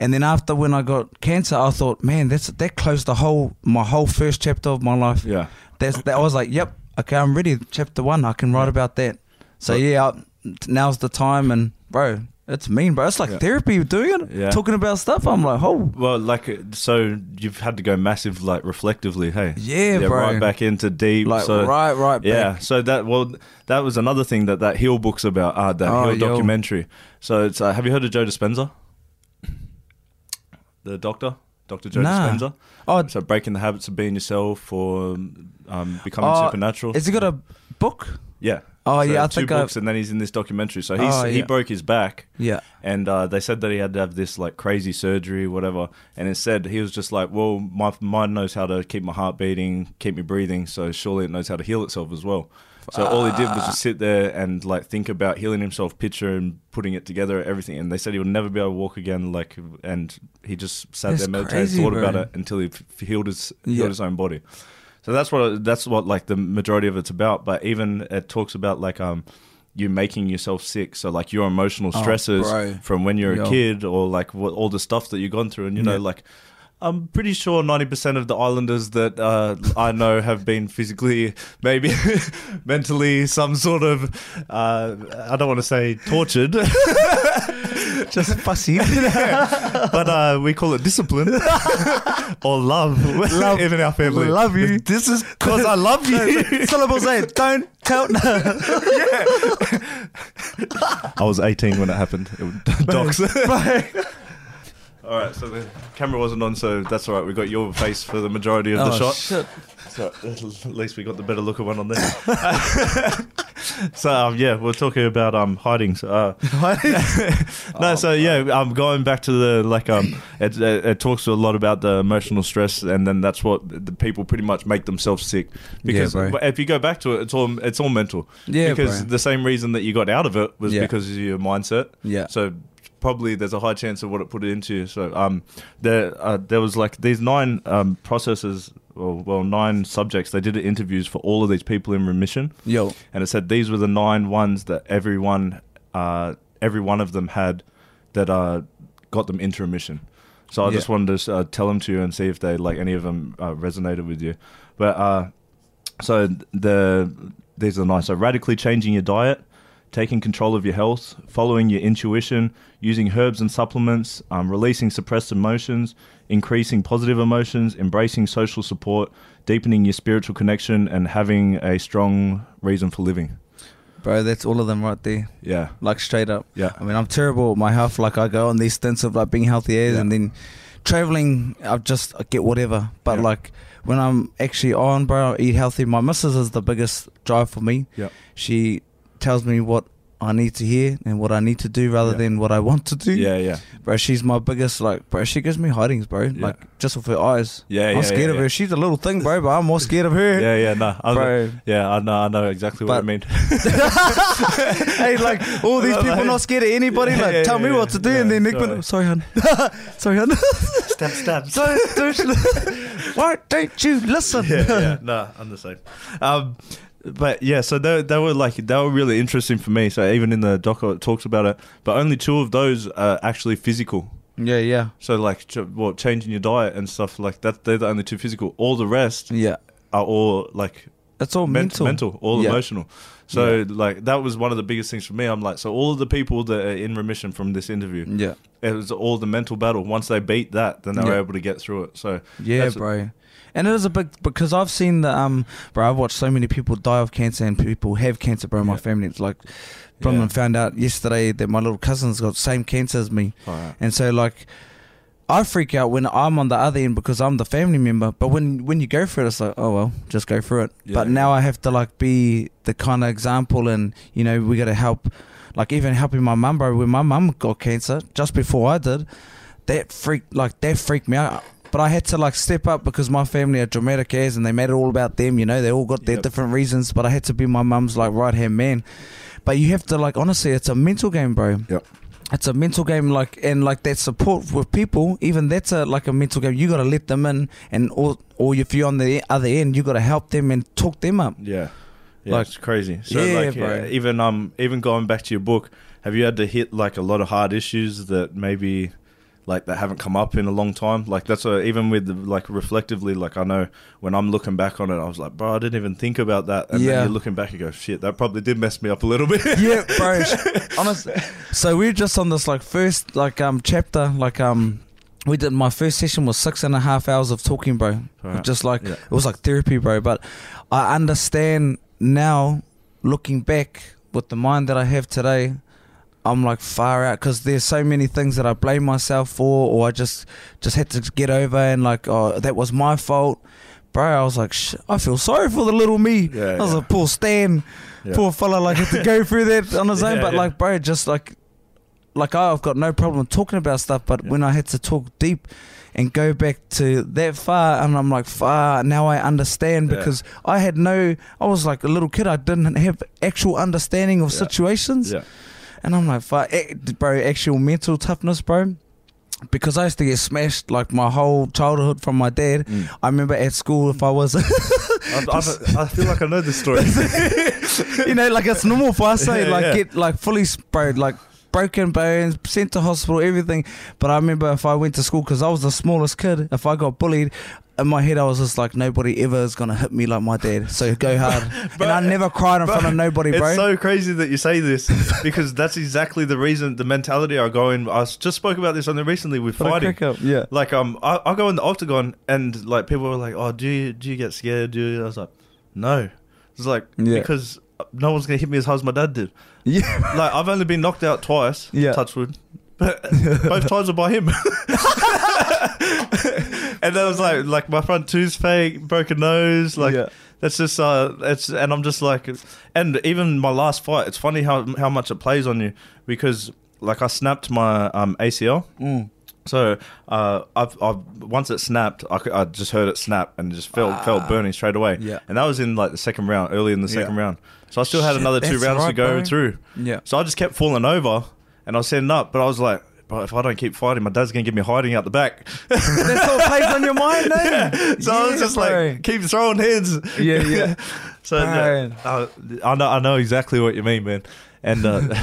Speaker 2: And then after when I got cancer, I thought, man, that's that closed the whole my whole first chapter of my life.
Speaker 1: Yeah.
Speaker 2: That's that. I was like, yep, okay, I'm ready. Chapter one, I can write about that. So
Speaker 1: But-
Speaker 2: yeah, I- now's the time, and bro. It's mean, bro. It's like
Speaker 1: Yeah.
Speaker 2: therapy doing it,
Speaker 1: Yeah.
Speaker 2: talking about stuff. I'm like, oh,
Speaker 1: Well, like, uh, so you've had to go massive, like, reflectively, hey?
Speaker 2: Yeah, bro.
Speaker 1: Right back into deep.
Speaker 2: like
Speaker 1: so,
Speaker 2: right, right, back.
Speaker 1: Yeah, so that well, that was another thing that that Heal book's about. Uh, that
Speaker 2: Oh,
Speaker 1: Heal
Speaker 2: yo.
Speaker 1: documentary. So it's uh, have you heard of Joe Dispenza? The doctor, Doctor Joe
Speaker 2: Nah.
Speaker 1: Dispenza.
Speaker 2: Oh,
Speaker 1: So breaking the habits of being yourself or um, becoming
Speaker 2: Oh,
Speaker 1: supernatural.
Speaker 2: has he got a book?
Speaker 1: yeah.
Speaker 2: Oh
Speaker 1: So
Speaker 2: yeah, I
Speaker 1: two
Speaker 2: think I,
Speaker 1: books, and then he's in this documentary. So he's,
Speaker 2: Oh,
Speaker 1: he
Speaker 2: yeah.
Speaker 1: broke his back,
Speaker 2: yeah.
Speaker 1: and uh, they said that he had to have this like crazy surgery, whatever. And instead, he was just like, "Well, my mind knows how to keep my heart beating, keep me breathing, so surely it knows how to heal itself as well." So all he did was just sit there and like think about healing himself, picture and putting it together, everything. And they said he would never be able to walk again. Like, and he just sat
Speaker 2: That's
Speaker 1: there, meditated,
Speaker 2: crazy,
Speaker 1: thought
Speaker 2: bro.
Speaker 1: about it until he f- healed his
Speaker 2: Yeah.
Speaker 1: healed his own body. So that's what that's what like the majority of it's about. But even it talks about like um you making yourself sick. So like your emotional
Speaker 2: Oh,
Speaker 1: stresses
Speaker 2: bro.
Speaker 1: from when you're
Speaker 2: Yo.
Speaker 1: a kid or like what all the stuff that you've gone through. And you know
Speaker 2: Yeah.
Speaker 1: like. I'm pretty sure 90% of the islanders that uh, I know have been physically, maybe mentally, some sort of, uh, I don't want to say tortured,
Speaker 2: Just fussy.
Speaker 1: but uh, we call it discipline or love,
Speaker 2: Love.
Speaker 1: in our family.
Speaker 2: Love you.
Speaker 1: This is because I love you.
Speaker 2: Syllables eight. Don't tell.
Speaker 1: I was 18 when it happened. It was docs. All right, so the camera wasn't on, so that's all right. We got your face for the majority of the
Speaker 2: oh
Speaker 1: shot.
Speaker 2: shit.
Speaker 1: So at least we got the better looking one on there. so um, yeah, we're talking about um hiding. So, uh, no,
Speaker 2: Oh,
Speaker 1: so yeah, um, going back to the like um, it, it, it talks a lot about the emotional stress, and then that's what the people pretty much make themselves sick because
Speaker 2: bro.
Speaker 1: if you go back to it, it's all it's all mental.
Speaker 2: Yeah,
Speaker 1: because
Speaker 2: bro.
Speaker 1: the same reason that you got out of it was
Speaker 2: Yeah.
Speaker 1: because of your mindset.
Speaker 2: Yeah.
Speaker 1: So probably there's a high chance of what it put it into. So um, there uh, there was like these nine um processes, or well nine subjects. They did interviews for all of these people in remission,
Speaker 2: Yo.
Speaker 1: and it said these were the nine ones that everyone uh every one of them had that uh got them into remission. So I
Speaker 2: Yeah.
Speaker 1: just wanted to uh, tell them to you and see if they like any of them uh, resonated with you. But uh, so the these are nice. So radically changing your diet, taking control of your health, following your intuition, using herbs and supplements, um, releasing suppressed emotions, increasing positive emotions, embracing social support, deepening your spiritual connection, and having a strong reason for living.
Speaker 2: Bro, that's all of them right there.
Speaker 1: Yeah,
Speaker 2: Like straight up.
Speaker 1: yeah,
Speaker 2: I mean, I'm terrible with my health. Like I go on these stints of like being healthy as,
Speaker 1: Yeah.
Speaker 2: and then traveling, I just I get whatever. But
Speaker 1: Yeah.
Speaker 2: like when I'm actually on, bro, I eat healthy. My missus is the biggest drive for me.
Speaker 1: yeah,
Speaker 2: She tells me what I need to hear and what I need to do rather
Speaker 1: Yeah.
Speaker 2: than what I want to do.
Speaker 1: yeah, yeah,
Speaker 2: Bro, she's my biggest like, bro. She gives me hidings, bro.
Speaker 1: Yeah.
Speaker 2: Like just with her eyes.
Speaker 1: yeah. Yeah.
Speaker 2: I'm scared
Speaker 1: yeah,
Speaker 2: of her. She's a little thing, bro, but I'm more scared of her.
Speaker 1: Yeah, yeah, no, I was-
Speaker 2: Bro,
Speaker 1: yeah, I know, I know exactly what I mean.
Speaker 2: hey, like all these people
Speaker 1: like-
Speaker 2: not scared of anybody.
Speaker 1: Yeah,
Speaker 2: Like,
Speaker 1: yeah,
Speaker 2: tell me
Speaker 1: yeah,
Speaker 2: what to do,
Speaker 1: yeah,
Speaker 2: and then Nick,
Speaker 1: sorry.
Speaker 2: went, sorry, hun, sorry, hun.
Speaker 1: stab, stab.
Speaker 2: don't, don't, why don't you listen?
Speaker 1: yeah, yeah, no, I'm the same. Um, but yeah, so they they were like they were really interesting for me. So even in the doco, it talks about it, but only two of those are actually physical.
Speaker 2: yeah, yeah,
Speaker 1: So like, ch- what changing your diet and stuff like that. They're the only two physical. All the rest
Speaker 2: yeah.
Speaker 1: are all like
Speaker 2: It's all
Speaker 1: men-
Speaker 2: mental.
Speaker 1: mental, all
Speaker 2: Yeah.
Speaker 1: emotional. So like that was one of the biggest things for me. I'm like, so all of the people that are in remission from this interview,
Speaker 2: Yeah,
Speaker 1: it was all the mental battle. Once they beat that, then they were able to get through it. So
Speaker 2: yeah, bro. And it is a big because I've seen the um, bro. I've watched so many people die of cancer and people have cancer, bro. My
Speaker 1: Yeah.
Speaker 2: family, it's like, from
Speaker 1: Yeah.
Speaker 2: found out yesterday that my little cousin's got same cancer as me. And so like I freak out when I'm on the other end because I'm the family member. But when when you go through it, it's like, oh well, just go through it.
Speaker 1: Yeah.
Speaker 2: But now I have to like be the kind of example, and you know we got to help. Like even helping my mum, bro. When my mum got cancer just before I did, that freaked like that freaked me out. But I had to like step up because my family are dramatic as, and they made it all about them. You know, they all got their
Speaker 1: Yep.
Speaker 2: different reasons. But I had to be my mum's like right hand man. But you have to like honestly, it's a mental game, bro it's a mental game like and like that support with people even that's a like a mental game you got to let them in and or or if you're on the other end you got to help them and talk them up
Speaker 1: Yeah, yeah,
Speaker 2: Like-
Speaker 1: it's crazy. So
Speaker 2: Yeah,
Speaker 1: like,
Speaker 2: bro.
Speaker 1: even um, even going back to your book, have you had to hit like a lot of hard issues that maybe like that haven't come up in a long time? Like that's a, even with the, like reflectively, like I know when I'm looking back on it, I was like, bro, I didn't even think about that. And
Speaker 2: Yeah.
Speaker 1: then you're looking back, you go, shit, that probably did mess me up a little bit.
Speaker 2: yeah bro honestly so we're just on this like first like um chapter like um we did my first session was six and a half hours of talking bro
Speaker 1: Right.
Speaker 2: just like
Speaker 1: Yeah.
Speaker 2: it was like therapy bro but i understand now looking back with the mind that i have today I'm like far out because there's so many things that I blame myself for, or I just just had to get over and like, oh, that was my fault, bro. I was like, Sh- I feel sorry for the little me.
Speaker 1: Yeah,
Speaker 2: I was
Speaker 1: yeah.
Speaker 2: like, poor Stan,
Speaker 1: Yeah.
Speaker 2: poor fella, like had to go through that on his own. But like, bro, just like, like I've got no problem talking about stuff, but when I had to talk deep. And go back to that far, and I'm like, far. Now I understand because I had no. I was like a little kid. I didn't have actual understanding of situations.
Speaker 1: Yeah.
Speaker 2: And I'm like, fuck, eh, bro, actual mental toughness, bro. Because I used to get smashed like my whole childhood from my dad.
Speaker 1: Mm.
Speaker 2: I remember at school if I was,
Speaker 1: I, I, I feel like I know this story.
Speaker 2: you know, like it's normal for us, say,
Speaker 1: Yeah,
Speaker 2: like
Speaker 1: yeah.
Speaker 2: get like fully bro, like broken bones, sent to hospital, everything. But I remember if I went to school because I was the smallest kid, if I got bullied. In my head, I was just like, nobody ever is gonna hit me like my dad. So go hard,
Speaker 1: But-
Speaker 2: and I never cried in front of nobody, bro.
Speaker 1: It's so crazy that you say this because that's exactly the reason, the mentality I go in. I just spoke about this on the recently with
Speaker 2: I
Speaker 1: fighting.
Speaker 2: up, yeah.
Speaker 1: Like um, I, I go in the octagon and like people were like, "Oh, do you do you get scared?" Do you? I was like, "No." It's like
Speaker 2: Yeah.
Speaker 1: because no one's gonna hit me as hard as my dad did.
Speaker 2: Yeah,
Speaker 1: Like I've only been knocked out twice.
Speaker 2: Yeah.
Speaker 1: touch wood. But both times were by him. and that was like like my front tooth's fake, broken nose, like
Speaker 2: Yeah.
Speaker 1: that's just uh it's and I'm just like and even my last fight, it's funny how how much it plays on you because like I snapped my um ACL.
Speaker 2: Mm.
Speaker 1: So uh, I've, I've once it snapped, I, I just heard it snap and just felt felt
Speaker 2: Ah.
Speaker 1: burning straight away.
Speaker 2: Yeah.
Speaker 1: and that was in like the second round, early in the second
Speaker 2: Yeah.
Speaker 1: round. So I still had another two rounds to go
Speaker 2: bro.
Speaker 1: through.
Speaker 2: Yeah.
Speaker 1: So I just kept falling over and I was setting up, but I was like, bro, if I don't keep fighting, my dad's gonna give me hiding out the back.
Speaker 2: That's what plays on your mind, eh?
Speaker 1: so I was just
Speaker 2: bro.
Speaker 1: like, keep throwing hands.
Speaker 2: Yeah, yeah.
Speaker 1: so uh, uh, I know, I know exactly what you mean, man. And uh,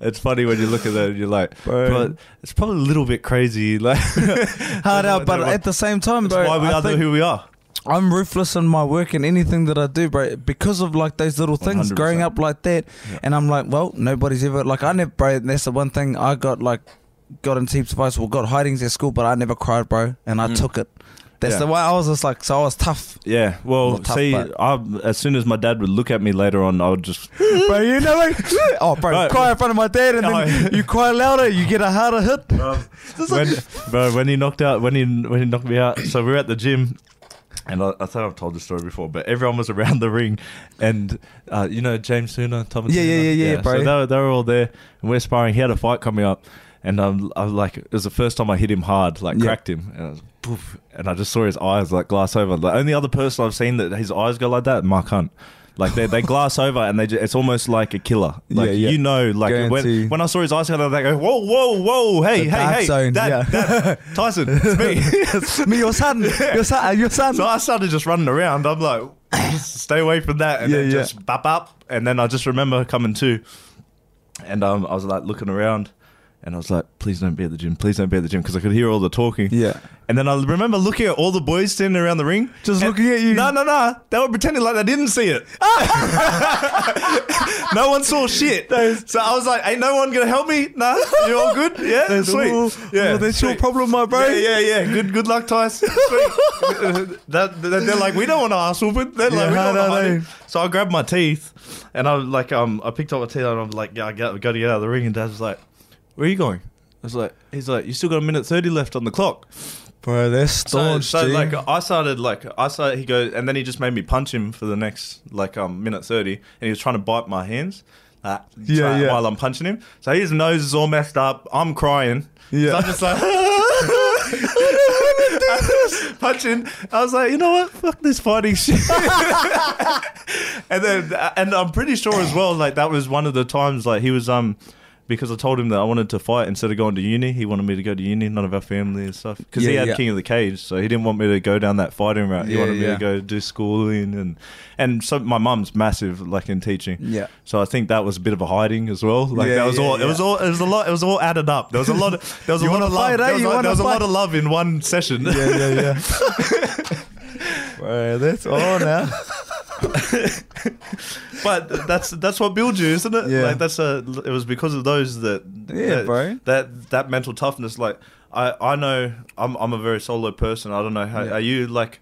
Speaker 1: it's funny when you look at that and you're like,
Speaker 2: Bro.
Speaker 1: but it's probably a little bit crazy, like
Speaker 2: hard out, but at the same time,
Speaker 1: That's
Speaker 2: bro,
Speaker 1: why we
Speaker 2: I
Speaker 1: are
Speaker 2: think
Speaker 1: who we are.
Speaker 2: I'm ruthless in my work and anything that I do, bro, because of like those little things
Speaker 1: 100%.
Speaker 2: growing up like that.
Speaker 1: Yeah.
Speaker 2: And I'm like, well, nobody's ever like I never, bro. That's the one thing I got like got in heaps of fights. Well, got hidings at school, but I never cried, bro, and I
Speaker 1: Mm.
Speaker 2: took it. That's
Speaker 1: Yeah.
Speaker 2: the way I was just like, so I was tough,
Speaker 1: Yeah, well,
Speaker 2: tough,
Speaker 1: see, I, as soon as my dad would look at me later on, I would just
Speaker 2: bro. You know, like, oh, bro,
Speaker 1: Right.
Speaker 2: cry in front of my dad, and then you cry louder, you get a harder hit.
Speaker 1: when, bro, when he knocked out, when he when he knocked me out, so we were at the gym, and I, I thought I've told this story before, but everyone was around the ring, and uh, you know James Sooner, Thomas.
Speaker 2: Yeah, yeah,
Speaker 1: Sooner?
Speaker 2: yeah, yeah, bro.
Speaker 1: So they were, they were all there, and we're sparring. He had a fight coming up, and um, I was like, it was the first time I hit him hard, like
Speaker 2: Yeah.
Speaker 1: cracked him, and I was poof, and I just saw his eyes like glass over. The only other person I've seen that his eyes go like that, Mark Hunt. Like they they glass over and they just, it's almost like a killer. Like
Speaker 2: Yeah, yeah.
Speaker 1: you know, like
Speaker 2: Guarantee.
Speaker 1: when when I saw his eyes go like go whoa whoa whoa hey
Speaker 2: The
Speaker 1: hey hey
Speaker 2: zone,
Speaker 1: Dad,
Speaker 2: yeah.
Speaker 1: Dad, Tyson, it's me.
Speaker 2: me, your son, your son, your son.
Speaker 1: so I started just running around. I'm like, stay away from that, and
Speaker 2: Yeah,
Speaker 1: then just bap up. And then I just remember coming to, and um, I was like looking around, and I was like, please don't be at the gym, please don't be at the gym, because I could hear all the talking.
Speaker 2: Yeah.
Speaker 1: And then I remember looking at all the boys standing around the ring,
Speaker 2: Just looking at you.
Speaker 1: No, no, no. They were pretending like they didn't see it. no one saw shit. So I was like, "Ain't no one gonna help me? Nah, you all good? Yeah,
Speaker 2: That's
Speaker 1: sweet. yeah,
Speaker 2: well, that's your problem, my bro.
Speaker 1: Yeah, yeah, yeah. Good, good luck, Tice. Sweet. that, that- they're like, we don't want to ask whooping. They're like,
Speaker 2: Yeah,
Speaker 1: we don't
Speaker 2: no,
Speaker 1: want to
Speaker 2: no,
Speaker 1: hide
Speaker 2: no.
Speaker 1: it. So I grabbed my teeth, and I like, um, I picked up my teeth, and I'm like, yeah, I got, got to get out of the ring. And Dad was like, where are you going? I was like, he's like, you still got a minute thirty left on the clock.
Speaker 2: Bro,
Speaker 1: So,
Speaker 2: staunch,
Speaker 1: so
Speaker 2: G.
Speaker 1: like I started like I started he goes and then he just made me punch him for the next like um minute thirty and he was trying to bite my hands uh,
Speaker 2: Yeah, yeah.
Speaker 1: while I'm punching him so his nose is all messed up I'm crying
Speaker 2: Yeah.
Speaker 1: so I'm just like punching I was like you know what fuck this fighting shit and then and I'm pretty sure as well like that was one of the times like he was um because I told him that I wanted to fight instead of going to uni. He wanted me to go to uni, none of our family and stuff. Because he had
Speaker 2: yeah.
Speaker 1: King of the Cage, so he didn't want me to go down that fighting route. He
Speaker 2: Yeah,
Speaker 1: wanted me
Speaker 2: yeah.
Speaker 1: to go do schooling and and so my mum's massive like in teaching.
Speaker 2: Yeah.
Speaker 1: So I think that was a bit of a hiding as well. Like
Speaker 2: Yeah,
Speaker 1: that was
Speaker 2: yeah,
Speaker 1: all. It was all. It was a lot. It was all added up. There was a lot. Of, there was a lot of love.
Speaker 2: eh?
Speaker 1: There was, there was a lot of love in one session.
Speaker 2: yeah, yeah, yeah. Bro, that's all now.
Speaker 1: but that's that's what builds you, isn't it?
Speaker 2: Yeah.
Speaker 1: Like that's a. It was because of those that.
Speaker 2: Yeah,
Speaker 1: that,
Speaker 2: bro.
Speaker 1: That that mental toughness. Like I I know I'm I'm a very solo person. I don't know how
Speaker 2: Yeah.
Speaker 1: are you like.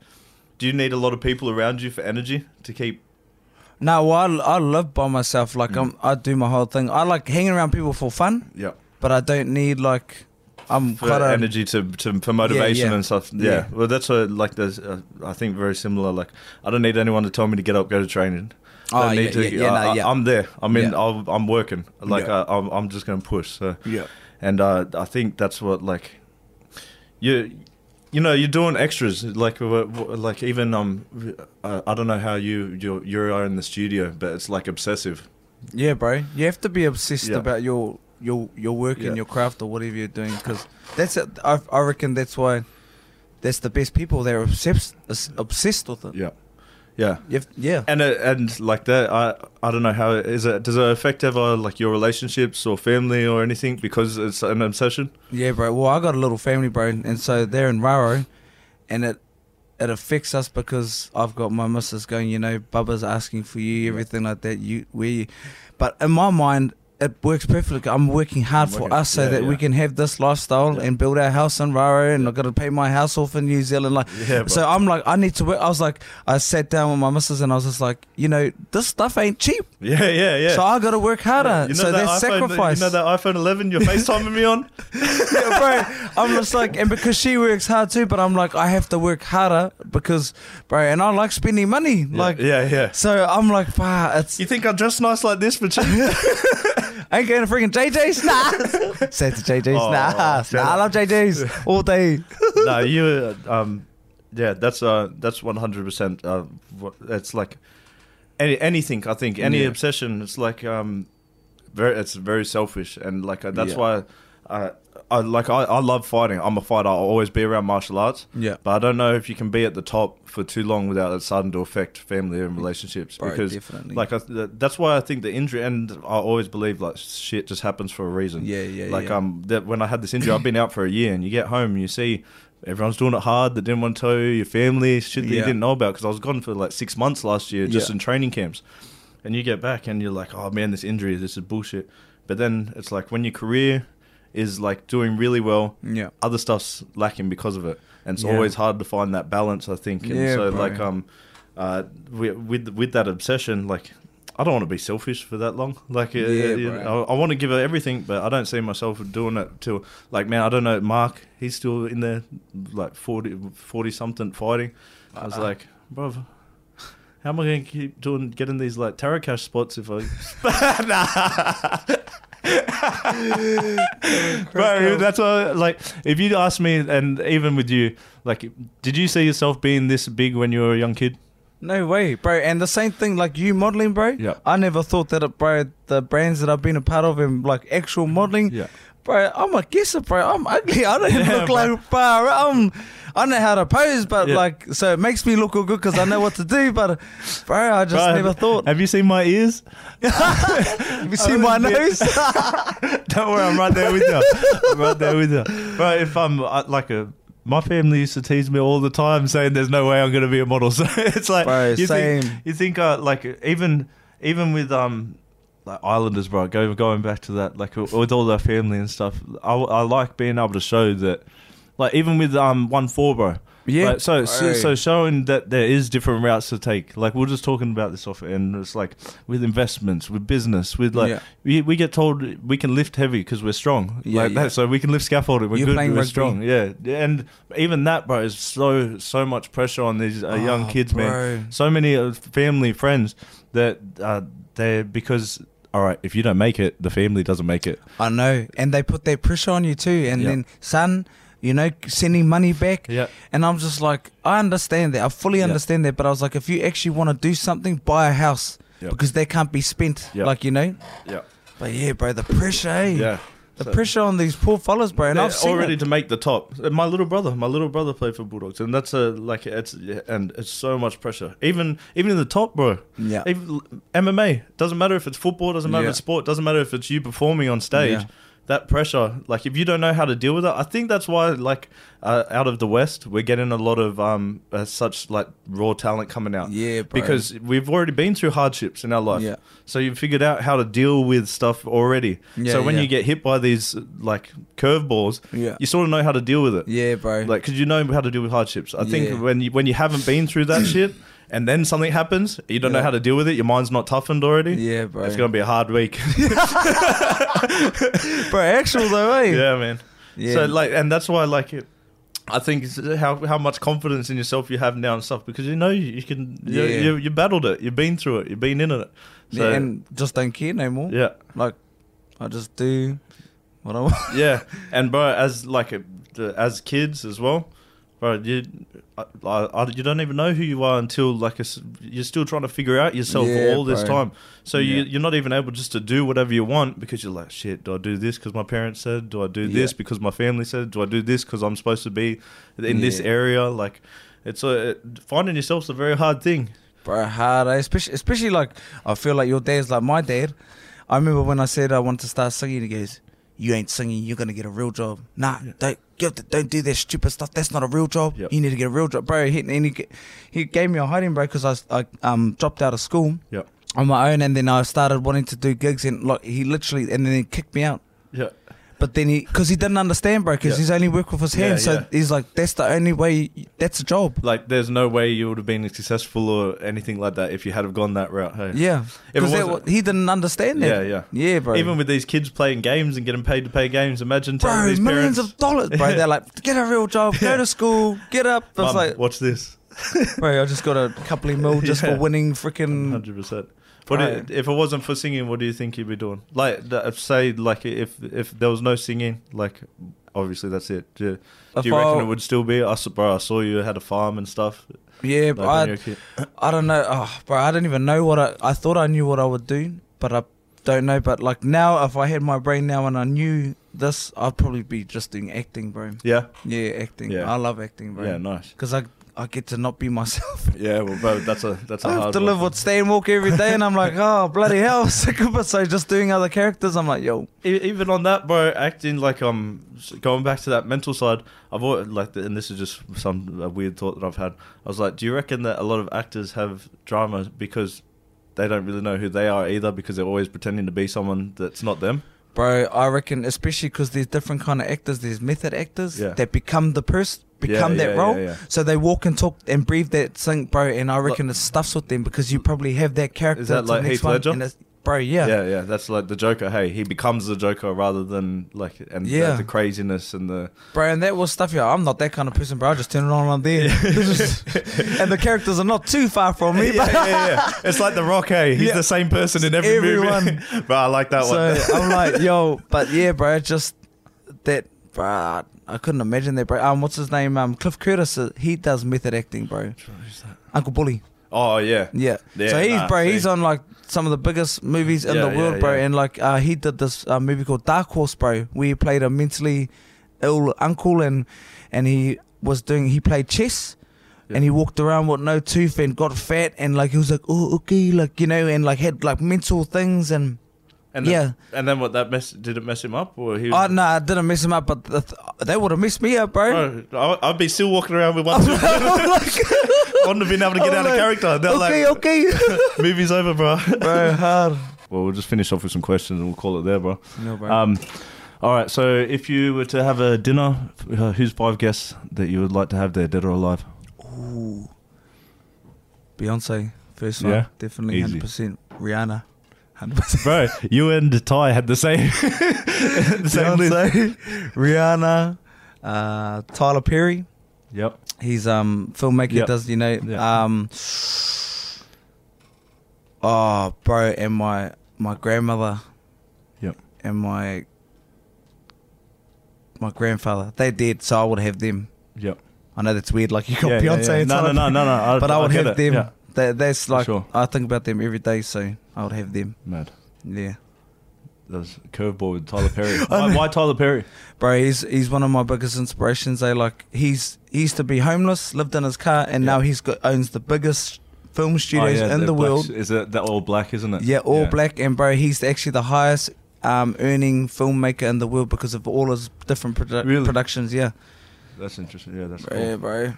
Speaker 1: Do you need a lot of people around you for energy to keep?
Speaker 2: No, well, I, I live by myself. Like mm. I'm, I do my whole thing. I like hanging around people for fun,
Speaker 1: Yeah.
Speaker 2: but I don't need like. I'm
Speaker 1: For
Speaker 2: quite
Speaker 1: energy to, to for motivation
Speaker 2: yeah.
Speaker 1: and stuff. Yeah.
Speaker 2: Yeah.
Speaker 1: Well, that's what like there's uh, I think very similar. Like I don't need anyone to tell me to get up, go to training.
Speaker 2: Oh,
Speaker 1: Don't
Speaker 2: yeah,
Speaker 1: need to,
Speaker 2: yeah, yeah,
Speaker 1: I,
Speaker 2: no, yeah.
Speaker 1: am there. I mean,
Speaker 2: Yeah.
Speaker 1: I'll, I'm working. Like
Speaker 2: Yeah.
Speaker 1: I, I'm, I'm just gonna push. So
Speaker 2: Yeah.
Speaker 1: and uh, I think that's what like you you know you're doing extras like like even um I don't know how you you you are in the studio but it's like obsessive
Speaker 2: Yeah, bro. You have to be obsessed
Speaker 1: Yeah.
Speaker 2: about your your your work
Speaker 1: Yeah.
Speaker 2: and your craft or whatever you're doing because that's it. I, I reckon that's why that's the best people. They're obsessed obsessed with it.
Speaker 1: yeah yeah
Speaker 2: You have- yeah.
Speaker 1: and it, and like that I I don't know how it is it does it affect ever like your relationships or family or anything because it's an obsession
Speaker 2: Yeah, bro. Well, I got a little family, bro, and so they're in Raro, and it it affects us because I've got my missus going. You know, Bubba's asking for you, everything like that. You where you, but in my mind. It works perfectly. I'm working hard
Speaker 1: I'm
Speaker 2: for us so
Speaker 1: yeah,
Speaker 2: that we can have this lifestyle
Speaker 1: Yeah.
Speaker 2: and build our house in Raro, and I've got to pay my house off in New Zealand. Like,
Speaker 1: yeah
Speaker 2: so I'm like, I need to work. I was like, I sat down with my missus and I was just like, you know, this stuff ain't cheap.
Speaker 1: yeah yeah yeah
Speaker 2: So I got to work harder.
Speaker 1: you know
Speaker 2: so
Speaker 1: that
Speaker 2: that's
Speaker 1: iPhone,
Speaker 2: sacrifice.
Speaker 1: you know that iPhone 11 you're FaceTiming me on
Speaker 2: yeah, bro. I'm just like, and because she works hard too, but I'm like, I have to work harder because, bro, and I like spending money. Like,
Speaker 1: yeah yeah
Speaker 2: so I'm like, bah, it's.
Speaker 1: you think I dress nice like this for cheap
Speaker 2: I ain't going to freaking JJ's. Nah. Say to JJ's.
Speaker 1: Oh,
Speaker 2: nah.
Speaker 1: shut
Speaker 2: Nah, I
Speaker 1: up.
Speaker 2: love JJ's all day.
Speaker 1: no, you. uh, Um, yeah, that's uh, that's one hundred percent. Uh, what- it's like any anything. I think any
Speaker 2: Yeah.
Speaker 1: obsession. It's like um, very. It's very selfish, and like uh, that's
Speaker 2: Yeah.
Speaker 1: why. Uh, I like I, I love fighting. I'm a fighter. I'll always be around martial arts.
Speaker 2: Yeah.
Speaker 1: But I don't know if you can be at the top for too long without it starting to affect family and relationships.
Speaker 2: Bro,
Speaker 1: because
Speaker 2: definitely.
Speaker 1: like I, that's why I think the injury and I always believe like shit just happens for a reason.
Speaker 2: Yeah, yeah,
Speaker 1: Like
Speaker 2: yeah.
Speaker 1: um, that when I had this injury, I've been out for a year, and you get home, and you see everyone's doing it hard. That didn't want to tell you, your family, shit that you didn't know about. Because I was gone for like six months last year, just
Speaker 2: Yeah.
Speaker 1: in training camps. And you get back, and you're like, oh man, this injury, this is bullshit. But then it's like when your career is like doing really well,
Speaker 2: Yeah.
Speaker 1: other stuff's lacking because of it, and it's
Speaker 2: Yeah.
Speaker 1: always hard to find that balance. I think, and
Speaker 2: Yeah,
Speaker 1: so
Speaker 2: bro.
Speaker 1: like um, uh, with with with that obsession, like I don't want to be selfish for that long. Like, uh,
Speaker 2: Yeah,
Speaker 1: you know, I, I want to give her everything, but I don't see myself doing it till like man, I don't know. Mark, he's still in there, like 40, 40 something fighting. I was
Speaker 2: Uh-uh.
Speaker 1: like, bro. How am I going to keep doing getting these like tarot cash spots if I? Bro, that's what, like if you ask me, and even with you, like, did you see yourself being this big when you were a young kid?
Speaker 2: No way, bro. And the same thing, like you modeling, bro.
Speaker 1: Yeah.
Speaker 2: I never thought that, it, bro. The brands that I've been a part of in like actual modeling,
Speaker 1: Yeah.
Speaker 2: Bro. I'm a guesser, bro. I'm ugly. I don't
Speaker 1: Yeah,
Speaker 2: look
Speaker 1: bro.
Speaker 2: like, bro. I'm, I know how to pose, but
Speaker 1: Yeah.
Speaker 2: like, so it makes me look all good because I know what to do. But, bro, I just
Speaker 1: Bro,
Speaker 2: never thought.
Speaker 1: Have you seen my ears?
Speaker 2: Have you seen my nose?
Speaker 1: Don't worry, I'm right there with you. I'm right there with you. Bro, if I'm uh, like a. My family used to tease me all the time, saying there's no way I'm going to be a model. So it's like
Speaker 2: Bro,
Speaker 1: you
Speaker 2: same.
Speaker 1: think you think uh, like even even with um like Islanders, bro. Go, going back to that, like with all their family and stuff. I, I like being able to show that, like even with um one four, bro.
Speaker 2: Yeah,
Speaker 1: Like, so, so so showing that there is different routes to take. Like we are just talking about this off, and it's like with investments, with business, with like
Speaker 2: Yeah.
Speaker 1: we, we get told we can lift heavy because we're strong.
Speaker 2: Yeah,
Speaker 1: like
Speaker 2: yeah.
Speaker 1: that, so we can lift scaffolding. We're
Speaker 2: You're
Speaker 1: good. We're
Speaker 2: rugby.
Speaker 1: strong. Yeah, and even that, bro, is so so much pressure on these uh, young
Speaker 2: Oh,
Speaker 1: kids, man. So many uh, family friends that uh, they because all right, if you don't make it, the family doesn't make it.
Speaker 2: I know, and they put that pressure on you too. And
Speaker 1: Yeah.
Speaker 2: then, son, you know, sending money back.
Speaker 1: Yeah.
Speaker 2: And I'm just like, I understand that. I fully understand that. But I was like, if you actually want to do something, buy a house
Speaker 1: Yeah.
Speaker 2: because they can't be spent.
Speaker 1: Yeah.
Speaker 2: Like you know.
Speaker 1: Yeah,
Speaker 2: But yeah, bro, the pressure. Eh?
Speaker 1: yeah.
Speaker 2: The
Speaker 1: So-
Speaker 2: pressure on these poor fellas, bro. And I've seen
Speaker 1: already
Speaker 2: it.
Speaker 1: to make the top. Uh, My little brother, my little brother played for Bulldogs, and that's a like it's and it's so much pressure. Even even in the top, bro.
Speaker 2: Yeah.
Speaker 1: Even MMA doesn't matter if it's football, doesn't matter
Speaker 2: Yeah.
Speaker 1: if it's sport, doesn't matter if it's you performing on stage.
Speaker 2: Yeah.
Speaker 1: That pressure, like if you don't know how to deal with it, I think that's why, like, uh, out of the West, we're getting a lot of um, uh, such like raw talent coming out.
Speaker 2: Yeah, bro.
Speaker 1: because we've already been through hardships in our life.
Speaker 2: Yeah.
Speaker 1: So you've figured out how to deal with stuff already.
Speaker 2: Yeah,
Speaker 1: so when
Speaker 2: yeah.
Speaker 1: you get hit by these like curveballs,
Speaker 2: Yeah.
Speaker 1: you sort of know how to deal with it.
Speaker 2: Yeah, bro.
Speaker 1: Like, because you know how to deal with hardships. I think
Speaker 2: Yeah.
Speaker 1: when you when you haven't been through that shit, and then something happens, you don't know how to deal with it. Your mind's not toughened already.
Speaker 2: Yeah, bro.
Speaker 1: It's gonna be a hard week.
Speaker 2: bro, actual though, eh?
Speaker 1: yeah, man.
Speaker 2: Yeah.
Speaker 1: So like, and that's why like it. I think it's how how much confidence in yourself you have now and stuff because you know you, you can you,
Speaker 2: Yeah.
Speaker 1: you you battled it you've been through it you've been in it so
Speaker 2: yeah, and just don't care no more.
Speaker 1: yeah
Speaker 2: Like, I just do what I want.
Speaker 1: yeah and bro as like a, the, as kids as well bro you I, I, you don't even know who you are until like a you're still trying to figure out yourself
Speaker 2: Yeah,
Speaker 1: all this
Speaker 2: bro.
Speaker 1: time so you
Speaker 2: Yeah.
Speaker 1: you're not even able just to do whatever you want because you're like shit do I do this because my parents said do I do this
Speaker 2: Yeah.
Speaker 1: because my family said do I do this because I'm supposed to be in this area like it's a finding yourself's a very hard thing
Speaker 2: Bro, hard, eh? especially, especially like I feel like your dad's like my dad. I remember when I said I wanted to start singing, he goes, "You ain't singing, you're gonna get a real job. Nah, don't don't do that stupid stuff. That's not a real job.
Speaker 1: Yep.
Speaker 2: You need to get a real job, bro." He, and he he gave me a hiding break because I um dropped out of school
Speaker 1: yeah
Speaker 2: on my own, and then I started wanting to do gigs, and like he literally, and then he kicked me out.
Speaker 1: yeah
Speaker 2: But then he, because he didn't understand, bro, because
Speaker 1: Yeah.
Speaker 2: he's only worked with his
Speaker 1: Yeah,
Speaker 2: hands, so
Speaker 1: yeah.
Speaker 2: he's like, "That's the only way. That's a job."
Speaker 1: like there's no way you would have been successful or anything like that if you had have gone that route hey
Speaker 2: Yeah,
Speaker 1: it
Speaker 2: because
Speaker 1: wasn't-
Speaker 2: he didn't understand that.
Speaker 1: yeah yeah
Speaker 2: Yeah, bro.
Speaker 1: Even with these kids playing games and getting paid to play games, imagine telling
Speaker 2: bro,
Speaker 1: these
Speaker 2: millions
Speaker 1: parents,
Speaker 2: of dollars, bro. They're like, get a real job,
Speaker 1: Yeah.
Speaker 2: go to school, get up. I was
Speaker 1: "Mum,
Speaker 2: like,
Speaker 1: watch this,
Speaker 2: bro, I just got a couple of mil just
Speaker 1: Yeah.
Speaker 2: for winning freaking.
Speaker 1: hundred percent. What do- if it wasn't for singing? What do you think you'd be doing? Like, say, like if if there was no singing, like obviously that's it. Do, do you reckon it would still be? I, bro, I saw you had a farm and stuff.
Speaker 2: Yeah,
Speaker 1: Like
Speaker 2: but I,
Speaker 1: you were a kid.
Speaker 2: I don't know, oh, bro. I don't even know what I. I thought I knew what I would do, but I don't know. But like now, if I had my brain now and I knew this, I'd probably be just doing acting, bro.
Speaker 1: Yeah,
Speaker 2: Yeah, acting.
Speaker 1: Yeah.
Speaker 2: I love acting, bro.
Speaker 1: yeah, nice.
Speaker 2: Because I I get to not be myself.
Speaker 1: Yeah, well, bro, that's a that's a
Speaker 2: I have
Speaker 1: hard
Speaker 2: to
Speaker 1: one.
Speaker 2: live with Stan Walker every day, and I'm like, oh bloody hell, sick of it. So just doing other characters, I'm like, yo,
Speaker 1: E- even on that, bro, acting like um, s- going back to that mental side, I've always like, and this is just some a weird thought that I've had. I was like, do you reckon that a lot of actors have drama because they don't really know who they are either because they're always pretending to be someone that's not them?
Speaker 2: Bro, I reckon, especially because there's different kind of actors. There's method actors
Speaker 1: Yeah.
Speaker 2: that become the person, become
Speaker 1: Yeah,
Speaker 2: that
Speaker 1: yeah,
Speaker 2: role.
Speaker 1: yeah.
Speaker 2: So they walk and talk and breathe that thing, bro. And I reckon it stuffs with them because you probably have that character.
Speaker 1: Is that
Speaker 2: the
Speaker 1: like
Speaker 2: next
Speaker 1: Heath
Speaker 2: one,
Speaker 1: Ledger?
Speaker 2: bro, yeah.
Speaker 1: yeah, yeah. That's like the Joker. Hey, he becomes the Joker rather than like and the-
Speaker 2: Yeah.
Speaker 1: the, craziness and the
Speaker 2: bro. And that was stuff. Yeah, I'm not that kind of person, bro. I just turn it on on there, and the characters are not too far from me.
Speaker 1: yeah,
Speaker 2: but
Speaker 1: yeah, yeah. It's like the Rock. Hey, he's
Speaker 2: Yeah.
Speaker 1: the same person in every
Speaker 2: Everyone.
Speaker 1: movie. but I like that
Speaker 2: so
Speaker 1: one.
Speaker 2: I'm like, yo, but yeah, bro, just that, bro. I couldn't imagine that, bro. Um, what's his name? Um, Cliff Curtis. uh, He does method acting, bro. Uncle Bully.
Speaker 1: Oh yeah,
Speaker 2: Yeah.
Speaker 1: Yeah,
Speaker 2: so he's
Speaker 1: nah,
Speaker 2: bro,
Speaker 1: see.
Speaker 2: he's on like some of the biggest movies in
Speaker 1: Yeah,
Speaker 2: the world,
Speaker 1: yeah,
Speaker 2: bro. And like uh, he did this uh, movie called Dark Horse, bro, where he played a mentally ill uncle and and he was doing he played chess. And he walked around with no tooth and got fat and like he was like oh okay like you know and like had like mental things and
Speaker 1: And then,
Speaker 2: Yeah.
Speaker 1: And then what? That mess did it mess him up, or he?
Speaker 2: oh no I didn't mess him up but the th- they would have messed me up bro.
Speaker 1: Bro, I- I'd be still walking around with one. I wouldn't have been able to get
Speaker 2: I'm
Speaker 1: out of character. They're
Speaker 2: okay
Speaker 1: like,
Speaker 2: okay
Speaker 1: movie's over, bro.
Speaker 2: bro hard
Speaker 1: Well, we'll just finish off with some questions and we'll call it there, bro.
Speaker 2: no bro
Speaker 1: Um, all right. So, if you were to have a dinner, uh, who's five guests that you would like to have there, dead or alive?
Speaker 2: Ooh. Beyonce, first one,
Speaker 1: Yeah?
Speaker 2: definitely, hundred percent. Rihanna, hundred percent.
Speaker 1: Bro, you and Ty had the same, the same.
Speaker 2: Beyonce, Rihanna, uh, Tyler Perry.
Speaker 1: Yep.
Speaker 2: He's um filmmaker.
Speaker 1: Yep.
Speaker 2: Does you know
Speaker 1: Yeah.
Speaker 2: um. Oh, bro, and my my grandmother.
Speaker 1: Yep.
Speaker 2: And my my grandfather. They did, so I would have them.
Speaker 1: Yep.
Speaker 2: I know that's weird. Like you got
Speaker 1: Yeah, yeah,
Speaker 2: Beyonce.
Speaker 1: yeah.
Speaker 2: and
Speaker 1: No, no, no, no, no. I,
Speaker 2: But I would have
Speaker 1: it.
Speaker 2: them.
Speaker 1: Yeah.
Speaker 2: That, that's like
Speaker 1: sure.
Speaker 2: I think about them every day, so I would have them.
Speaker 1: Mad.
Speaker 2: Yeah,
Speaker 1: That was a curveball with Tyler Perry. Why, why Tyler Perry?
Speaker 2: bro, he's he's one of my biggest inspirations. They like he's he used to be homeless, lived in his car, and
Speaker 1: Yeah.
Speaker 2: now he's got owns the biggest film studios
Speaker 1: Oh, yeah,
Speaker 2: in the world.
Speaker 1: Is it that all black, isn't it?
Speaker 2: Yeah, all black, and bro, he's actually the highest um, earning filmmaker in the world because of all his different produ-
Speaker 1: Really?
Speaker 2: productions. Yeah,
Speaker 1: That's interesting. Yeah, that's
Speaker 2: yeah,
Speaker 1: cool.
Speaker 2: bro,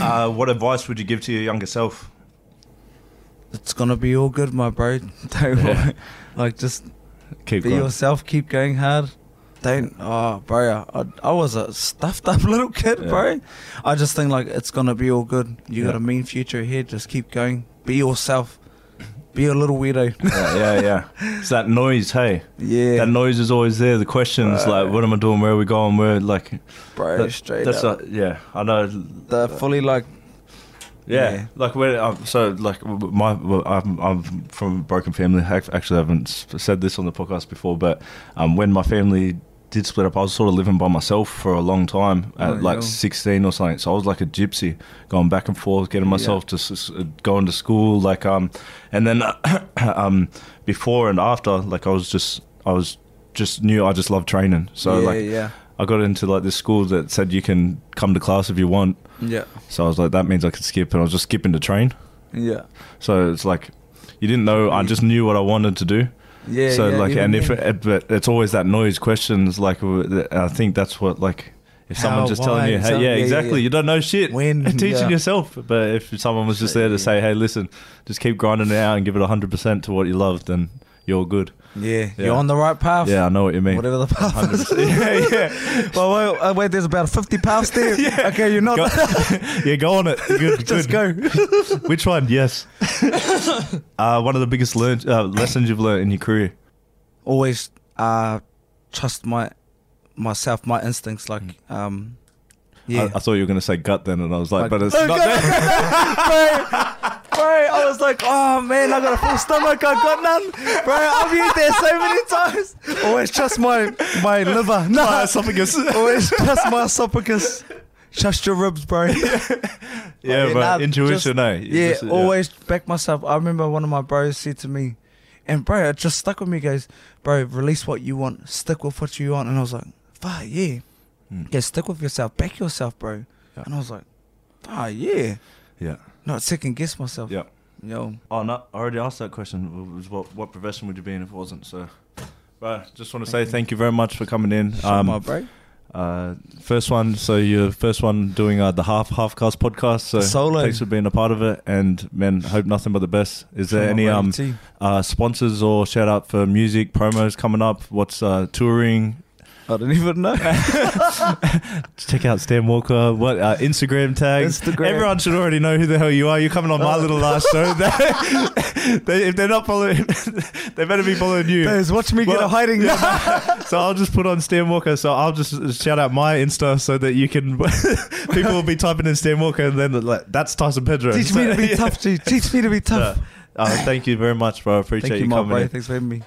Speaker 1: Uh, what advice would you give to your younger self?
Speaker 2: It's gonna be all good, my bro. Don't
Speaker 1: Yeah.
Speaker 2: worry. Like just
Speaker 1: Keep
Speaker 2: be
Speaker 1: going.
Speaker 2: yourself, keep going hard. don't. Oh, bro, I, I was a stuffed up little kid,
Speaker 1: Yeah.
Speaker 2: bro. I just think like it's gonna be all good. You got a mean future ahead. Just keep going. Be yourself. Be a little weirdo.
Speaker 1: yeah, yeah, yeah. It's that noise, hey.
Speaker 2: yeah,
Speaker 1: That noise is always there. The questions,
Speaker 2: Right.
Speaker 1: like, what am I doing? Where are we going? Where, like,
Speaker 2: bro.
Speaker 1: that-
Speaker 2: straight
Speaker 1: that's
Speaker 2: up.
Speaker 1: a, yeah. I know.
Speaker 2: the fully like
Speaker 1: Yeah,
Speaker 2: Yeah.
Speaker 1: like when um, so like my well, I'm I'm from a broken family. Ac- Actually, I haven't said this on the podcast before, but um, when my family did split up, I was sort of living by myself for a long time at
Speaker 2: Oh,
Speaker 1: like
Speaker 2: yeah.
Speaker 1: 16 or something. So I was like a gypsy, going back and forth, getting myself to s- s- going to school, like um, and then um, before and after, like I was just I was just knew I just loved training. So
Speaker 2: yeah,
Speaker 1: like
Speaker 2: yeah,
Speaker 1: I got into like this school that said you can come to class if you want.
Speaker 2: Yeah,
Speaker 1: So I was like, that means I could skip, and I was just skipping the train.
Speaker 2: yeah,
Speaker 1: So it's like you didn't know. I just knew what I wanted to do.
Speaker 2: yeah.
Speaker 1: so
Speaker 2: yeah,
Speaker 1: like, and if it, but it's always that noise questions. Like, I think that's what like. If
Speaker 2: How,
Speaker 1: someone just telling you, hey,
Speaker 2: some-
Speaker 1: yeah,
Speaker 2: yeah, yeah,
Speaker 1: exactly,
Speaker 2: yeah.
Speaker 1: you don't know shit.
Speaker 2: When,
Speaker 1: teaching
Speaker 2: yeah.
Speaker 1: yourself, but if someone was just there to say, hey, listen, just keep grinding it out and give it hundred percent to what you love, then you're good.
Speaker 2: yeah,
Speaker 1: Yeah.
Speaker 2: you're on the right path.
Speaker 1: Yeah, I know what you mean.
Speaker 2: Whatever the path is.
Speaker 1: 100%. yeah, yeah.
Speaker 2: well, wait, uh, wait, there's about 50 paths there.
Speaker 1: Yeah.
Speaker 2: Okay, you're not.
Speaker 1: Go, yeah, go on it. Good,
Speaker 2: Just
Speaker 1: good.
Speaker 2: go.
Speaker 1: Which one? Yes. uh, one of the biggest learn, uh, lessons you've learned in your career.
Speaker 2: Always uh, trust my myself, my instincts. Like,
Speaker 1: Mm.
Speaker 2: um, yeah.
Speaker 1: I, I thought you were going to say gut then, and I was like,
Speaker 2: Like-
Speaker 1: but it's
Speaker 2: No,
Speaker 1: not.
Speaker 2: gut- bro, bro, I was like, oh man, I got a full stomach, I got none, bro. I've used that so many times. Always trust my my liver, no,
Speaker 1: My esophagus.
Speaker 2: Always trust my esophagus. Trust your ribs, bro.
Speaker 1: yeah,
Speaker 2: Yeah,
Speaker 1: but
Speaker 2: nah,
Speaker 1: intuition,
Speaker 2: just-
Speaker 1: eh?
Speaker 2: Yeah,
Speaker 1: just-
Speaker 2: always back myself. I remember one of my bros said to me, and bro, it just stuck with me. he Goes, bro, release what you want, stick with what you want. And I was like, fuck yeah,
Speaker 1: Mm.
Speaker 2: yeah, stick with yourself, back yourself, bro.
Speaker 1: Yeah.
Speaker 2: And I was like, ah yeah,
Speaker 1: Yeah.
Speaker 2: not second guess myself.
Speaker 1: Yeah.
Speaker 2: Yo,
Speaker 1: Oh, no, I already asked that question. Was what what profession would you be in if it wasn't? So, right, just want to say
Speaker 2: Thank you.
Speaker 1: very much for coming in.
Speaker 2: shut my
Speaker 1: Um,
Speaker 2: bro.
Speaker 1: uh, first one, so you're first one doing uh, the half half cast podcast. So
Speaker 2: Solo.
Speaker 1: thanks for being a part of it, and man, hope nothing but the best. Is there any
Speaker 2: bro
Speaker 1: um uh, sponsors or shout out for music promos coming up? What's uh, touring?
Speaker 2: I don't even know.
Speaker 1: Check out Stan Walker. What uh, Instagram tags?
Speaker 2: Instagram.
Speaker 1: Everyone should already know who the hell you are. You're coming on my
Speaker 2: Oh.
Speaker 1: little last show. They, they, if they're not following, they better be following you.
Speaker 2: Guys, watch me get a hiding.
Speaker 1: yeah, so I'll just put on Stan Walker. So I'll just shout out my Insta so that you can. people will be typing in Stan Walker and then like that's Tyson Pedro.
Speaker 2: Teach
Speaker 1: So,
Speaker 2: me to be
Speaker 1: yeah.
Speaker 2: tough, G. Teach me to be tough.
Speaker 1: Uh, uh, thank you very much, bro. I appreciate
Speaker 2: Thank you,
Speaker 1: you
Speaker 2: my
Speaker 1: coming
Speaker 2: bro.
Speaker 1: in.
Speaker 2: Thanks for having me.